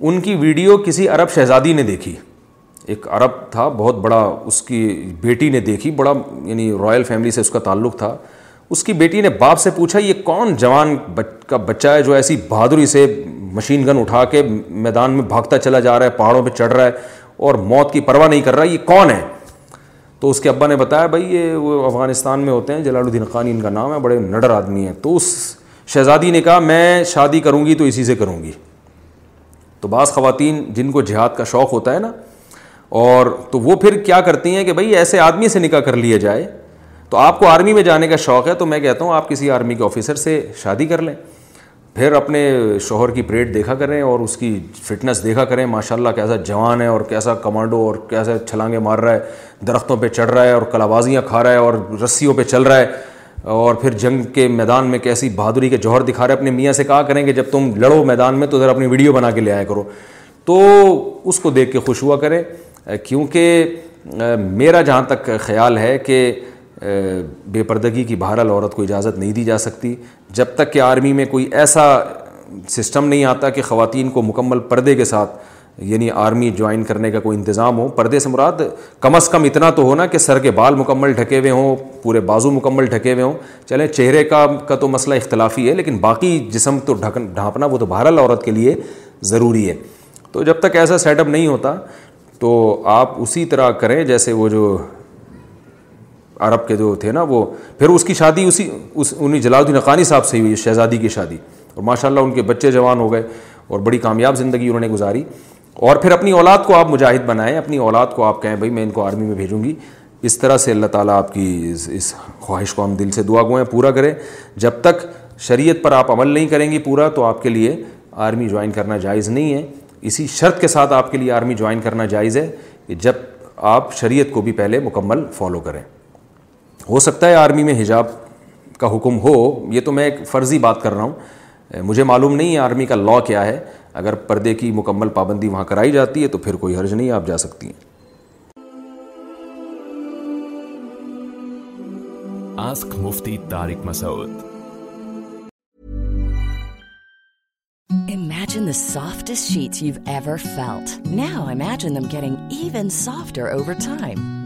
ان کی ویڈیو کسی عرب شہزادی نے دیکھی ایک عرب تھا بہت بڑا اس کی بیٹی نے دیکھی بڑا یعنی رائل فیملی سے اس کا تعلق تھا اس کی بیٹی نے باپ سے پوچھا یہ کون جوان کا بچہ ہے جو ایسی بہادری سے مشین گن اٹھا کے میدان میں بھاگتا چلا جا رہا ہے پہاڑوں پہ چڑھ رہا ہے اور موت کی پرواہ نہیں کر رہا یہ کون ہے تو اس کے ابا نے بتایا بھائی یہ وہ افغانستان میں ہوتے ہیں جلال الدین خان ان کا نام ہے بڑے نڈر آدمی ہیں تو اس شہزادی نے کہا میں شادی کروں گی تو اسی سے کروں گی تو بعض خواتین جن کو جہاد کا شوق ہوتا ہے نا اور تو وہ پھر کیا کرتی ہیں کہ بھائی ایسے آدمی سے نکاح کر لیا جائے تو آپ کو آرمی میں جانے کا شوق ہے تو میں کہتا ہوں آپ کسی آرمی کے آفیسر سے شادی کر لیں پھر اپنے شوہر کی پریڈ دیکھا کریں اور اس کی فٹنس دیکھا کریں ماشاء اللہ کیسا جوان ہے اور کیسا کمانڈو اور کیسا چھلانگے مار رہا ہے درختوں پہ چڑھ رہا ہے اور کلابازیاں کھا رہا ہے اور رسیوں پہ چل رہا ہے اور پھر جنگ کے میدان میں کیسی بہادری کے جوہر دکھا رہے اپنے میاں سے کہا کریں کہ جب تم لڑو میدان میں تو ذرا اپنی ویڈیو بنا کے لے آیا کرو تو اس کو دیکھ کے خوش ہوا کریں کیونکہ میرا جہاں تک خیال ہے کہ بے پردگی کی بہرحال عورت کو اجازت نہیں دی جا سکتی جب تک کہ آرمی میں کوئی ایسا سسٹم نہیں آتا کہ خواتین کو مکمل پردے کے ساتھ یعنی آرمی جوائن کرنے کا کوئی انتظام ہو پردے سے مراد کم از کم اتنا تو ہونا کہ سر کے بال مکمل ڈھکے ہوئے ہوں پورے بازو مکمل ڈھکے ہوئے ہوں چلیں چہرے کا کا تو مسئلہ اختلافی ہے لیکن باقی جسم تو ڈھکن ڈھانپنا وہ تو بہرحال عورت کے لیے ضروری ہے تو جب تک ایسا سیٹ اپ نہیں ہوتا تو آپ اسی طرح کریں جیسے وہ جو عرب کے جو تھے نا وہ پھر اس کی شادی اسی اس انہیں جلال الدین قانی صاحب سے ہوئی شہزادی کی شادی اور ماشاء اللہ ان کے بچے جوان ہو گئے اور بڑی کامیاب زندگی انہوں نے گزاری اور پھر اپنی اولاد کو آپ مجاہد بنائیں اپنی اولاد کو آپ کہیں بھائی میں ان کو آرمی میں بھیجوں گی اس طرح سے اللہ تعالیٰ آپ کی اس خواہش کو ہم دل سے دعا گوئیں پورا کریں جب تک شریعت پر آپ عمل نہیں کریں گی پورا تو آپ کے لیے آرمی جوائن کرنا جائز نہیں ہے اسی شرط کے ساتھ آپ کے لیے آرمی جوائن کرنا جائز ہے کہ جب آپ شریعت کو بھی پہلے مکمل فالو کریں ہو سکتا ہے آرمی میں حجاب کا حکم ہو یہ تو میں ایک فرضی بات کر رہا ہوں مجھے معلوم نہیں ہے آرمی کا لا کیا ہے اگر پردے کی مکمل پابندی وہاں کرائی جاتی ہے تو پھر کوئی حرج نہیں آپ جا سکتی ہیں ask Mufti Tariq Masood imagine this softest sheets you ever felt now imagine them carry even softer over time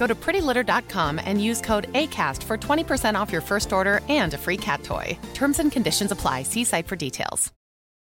Twenty percent off your first or free kit ہوئے terms and conditions apply see site for details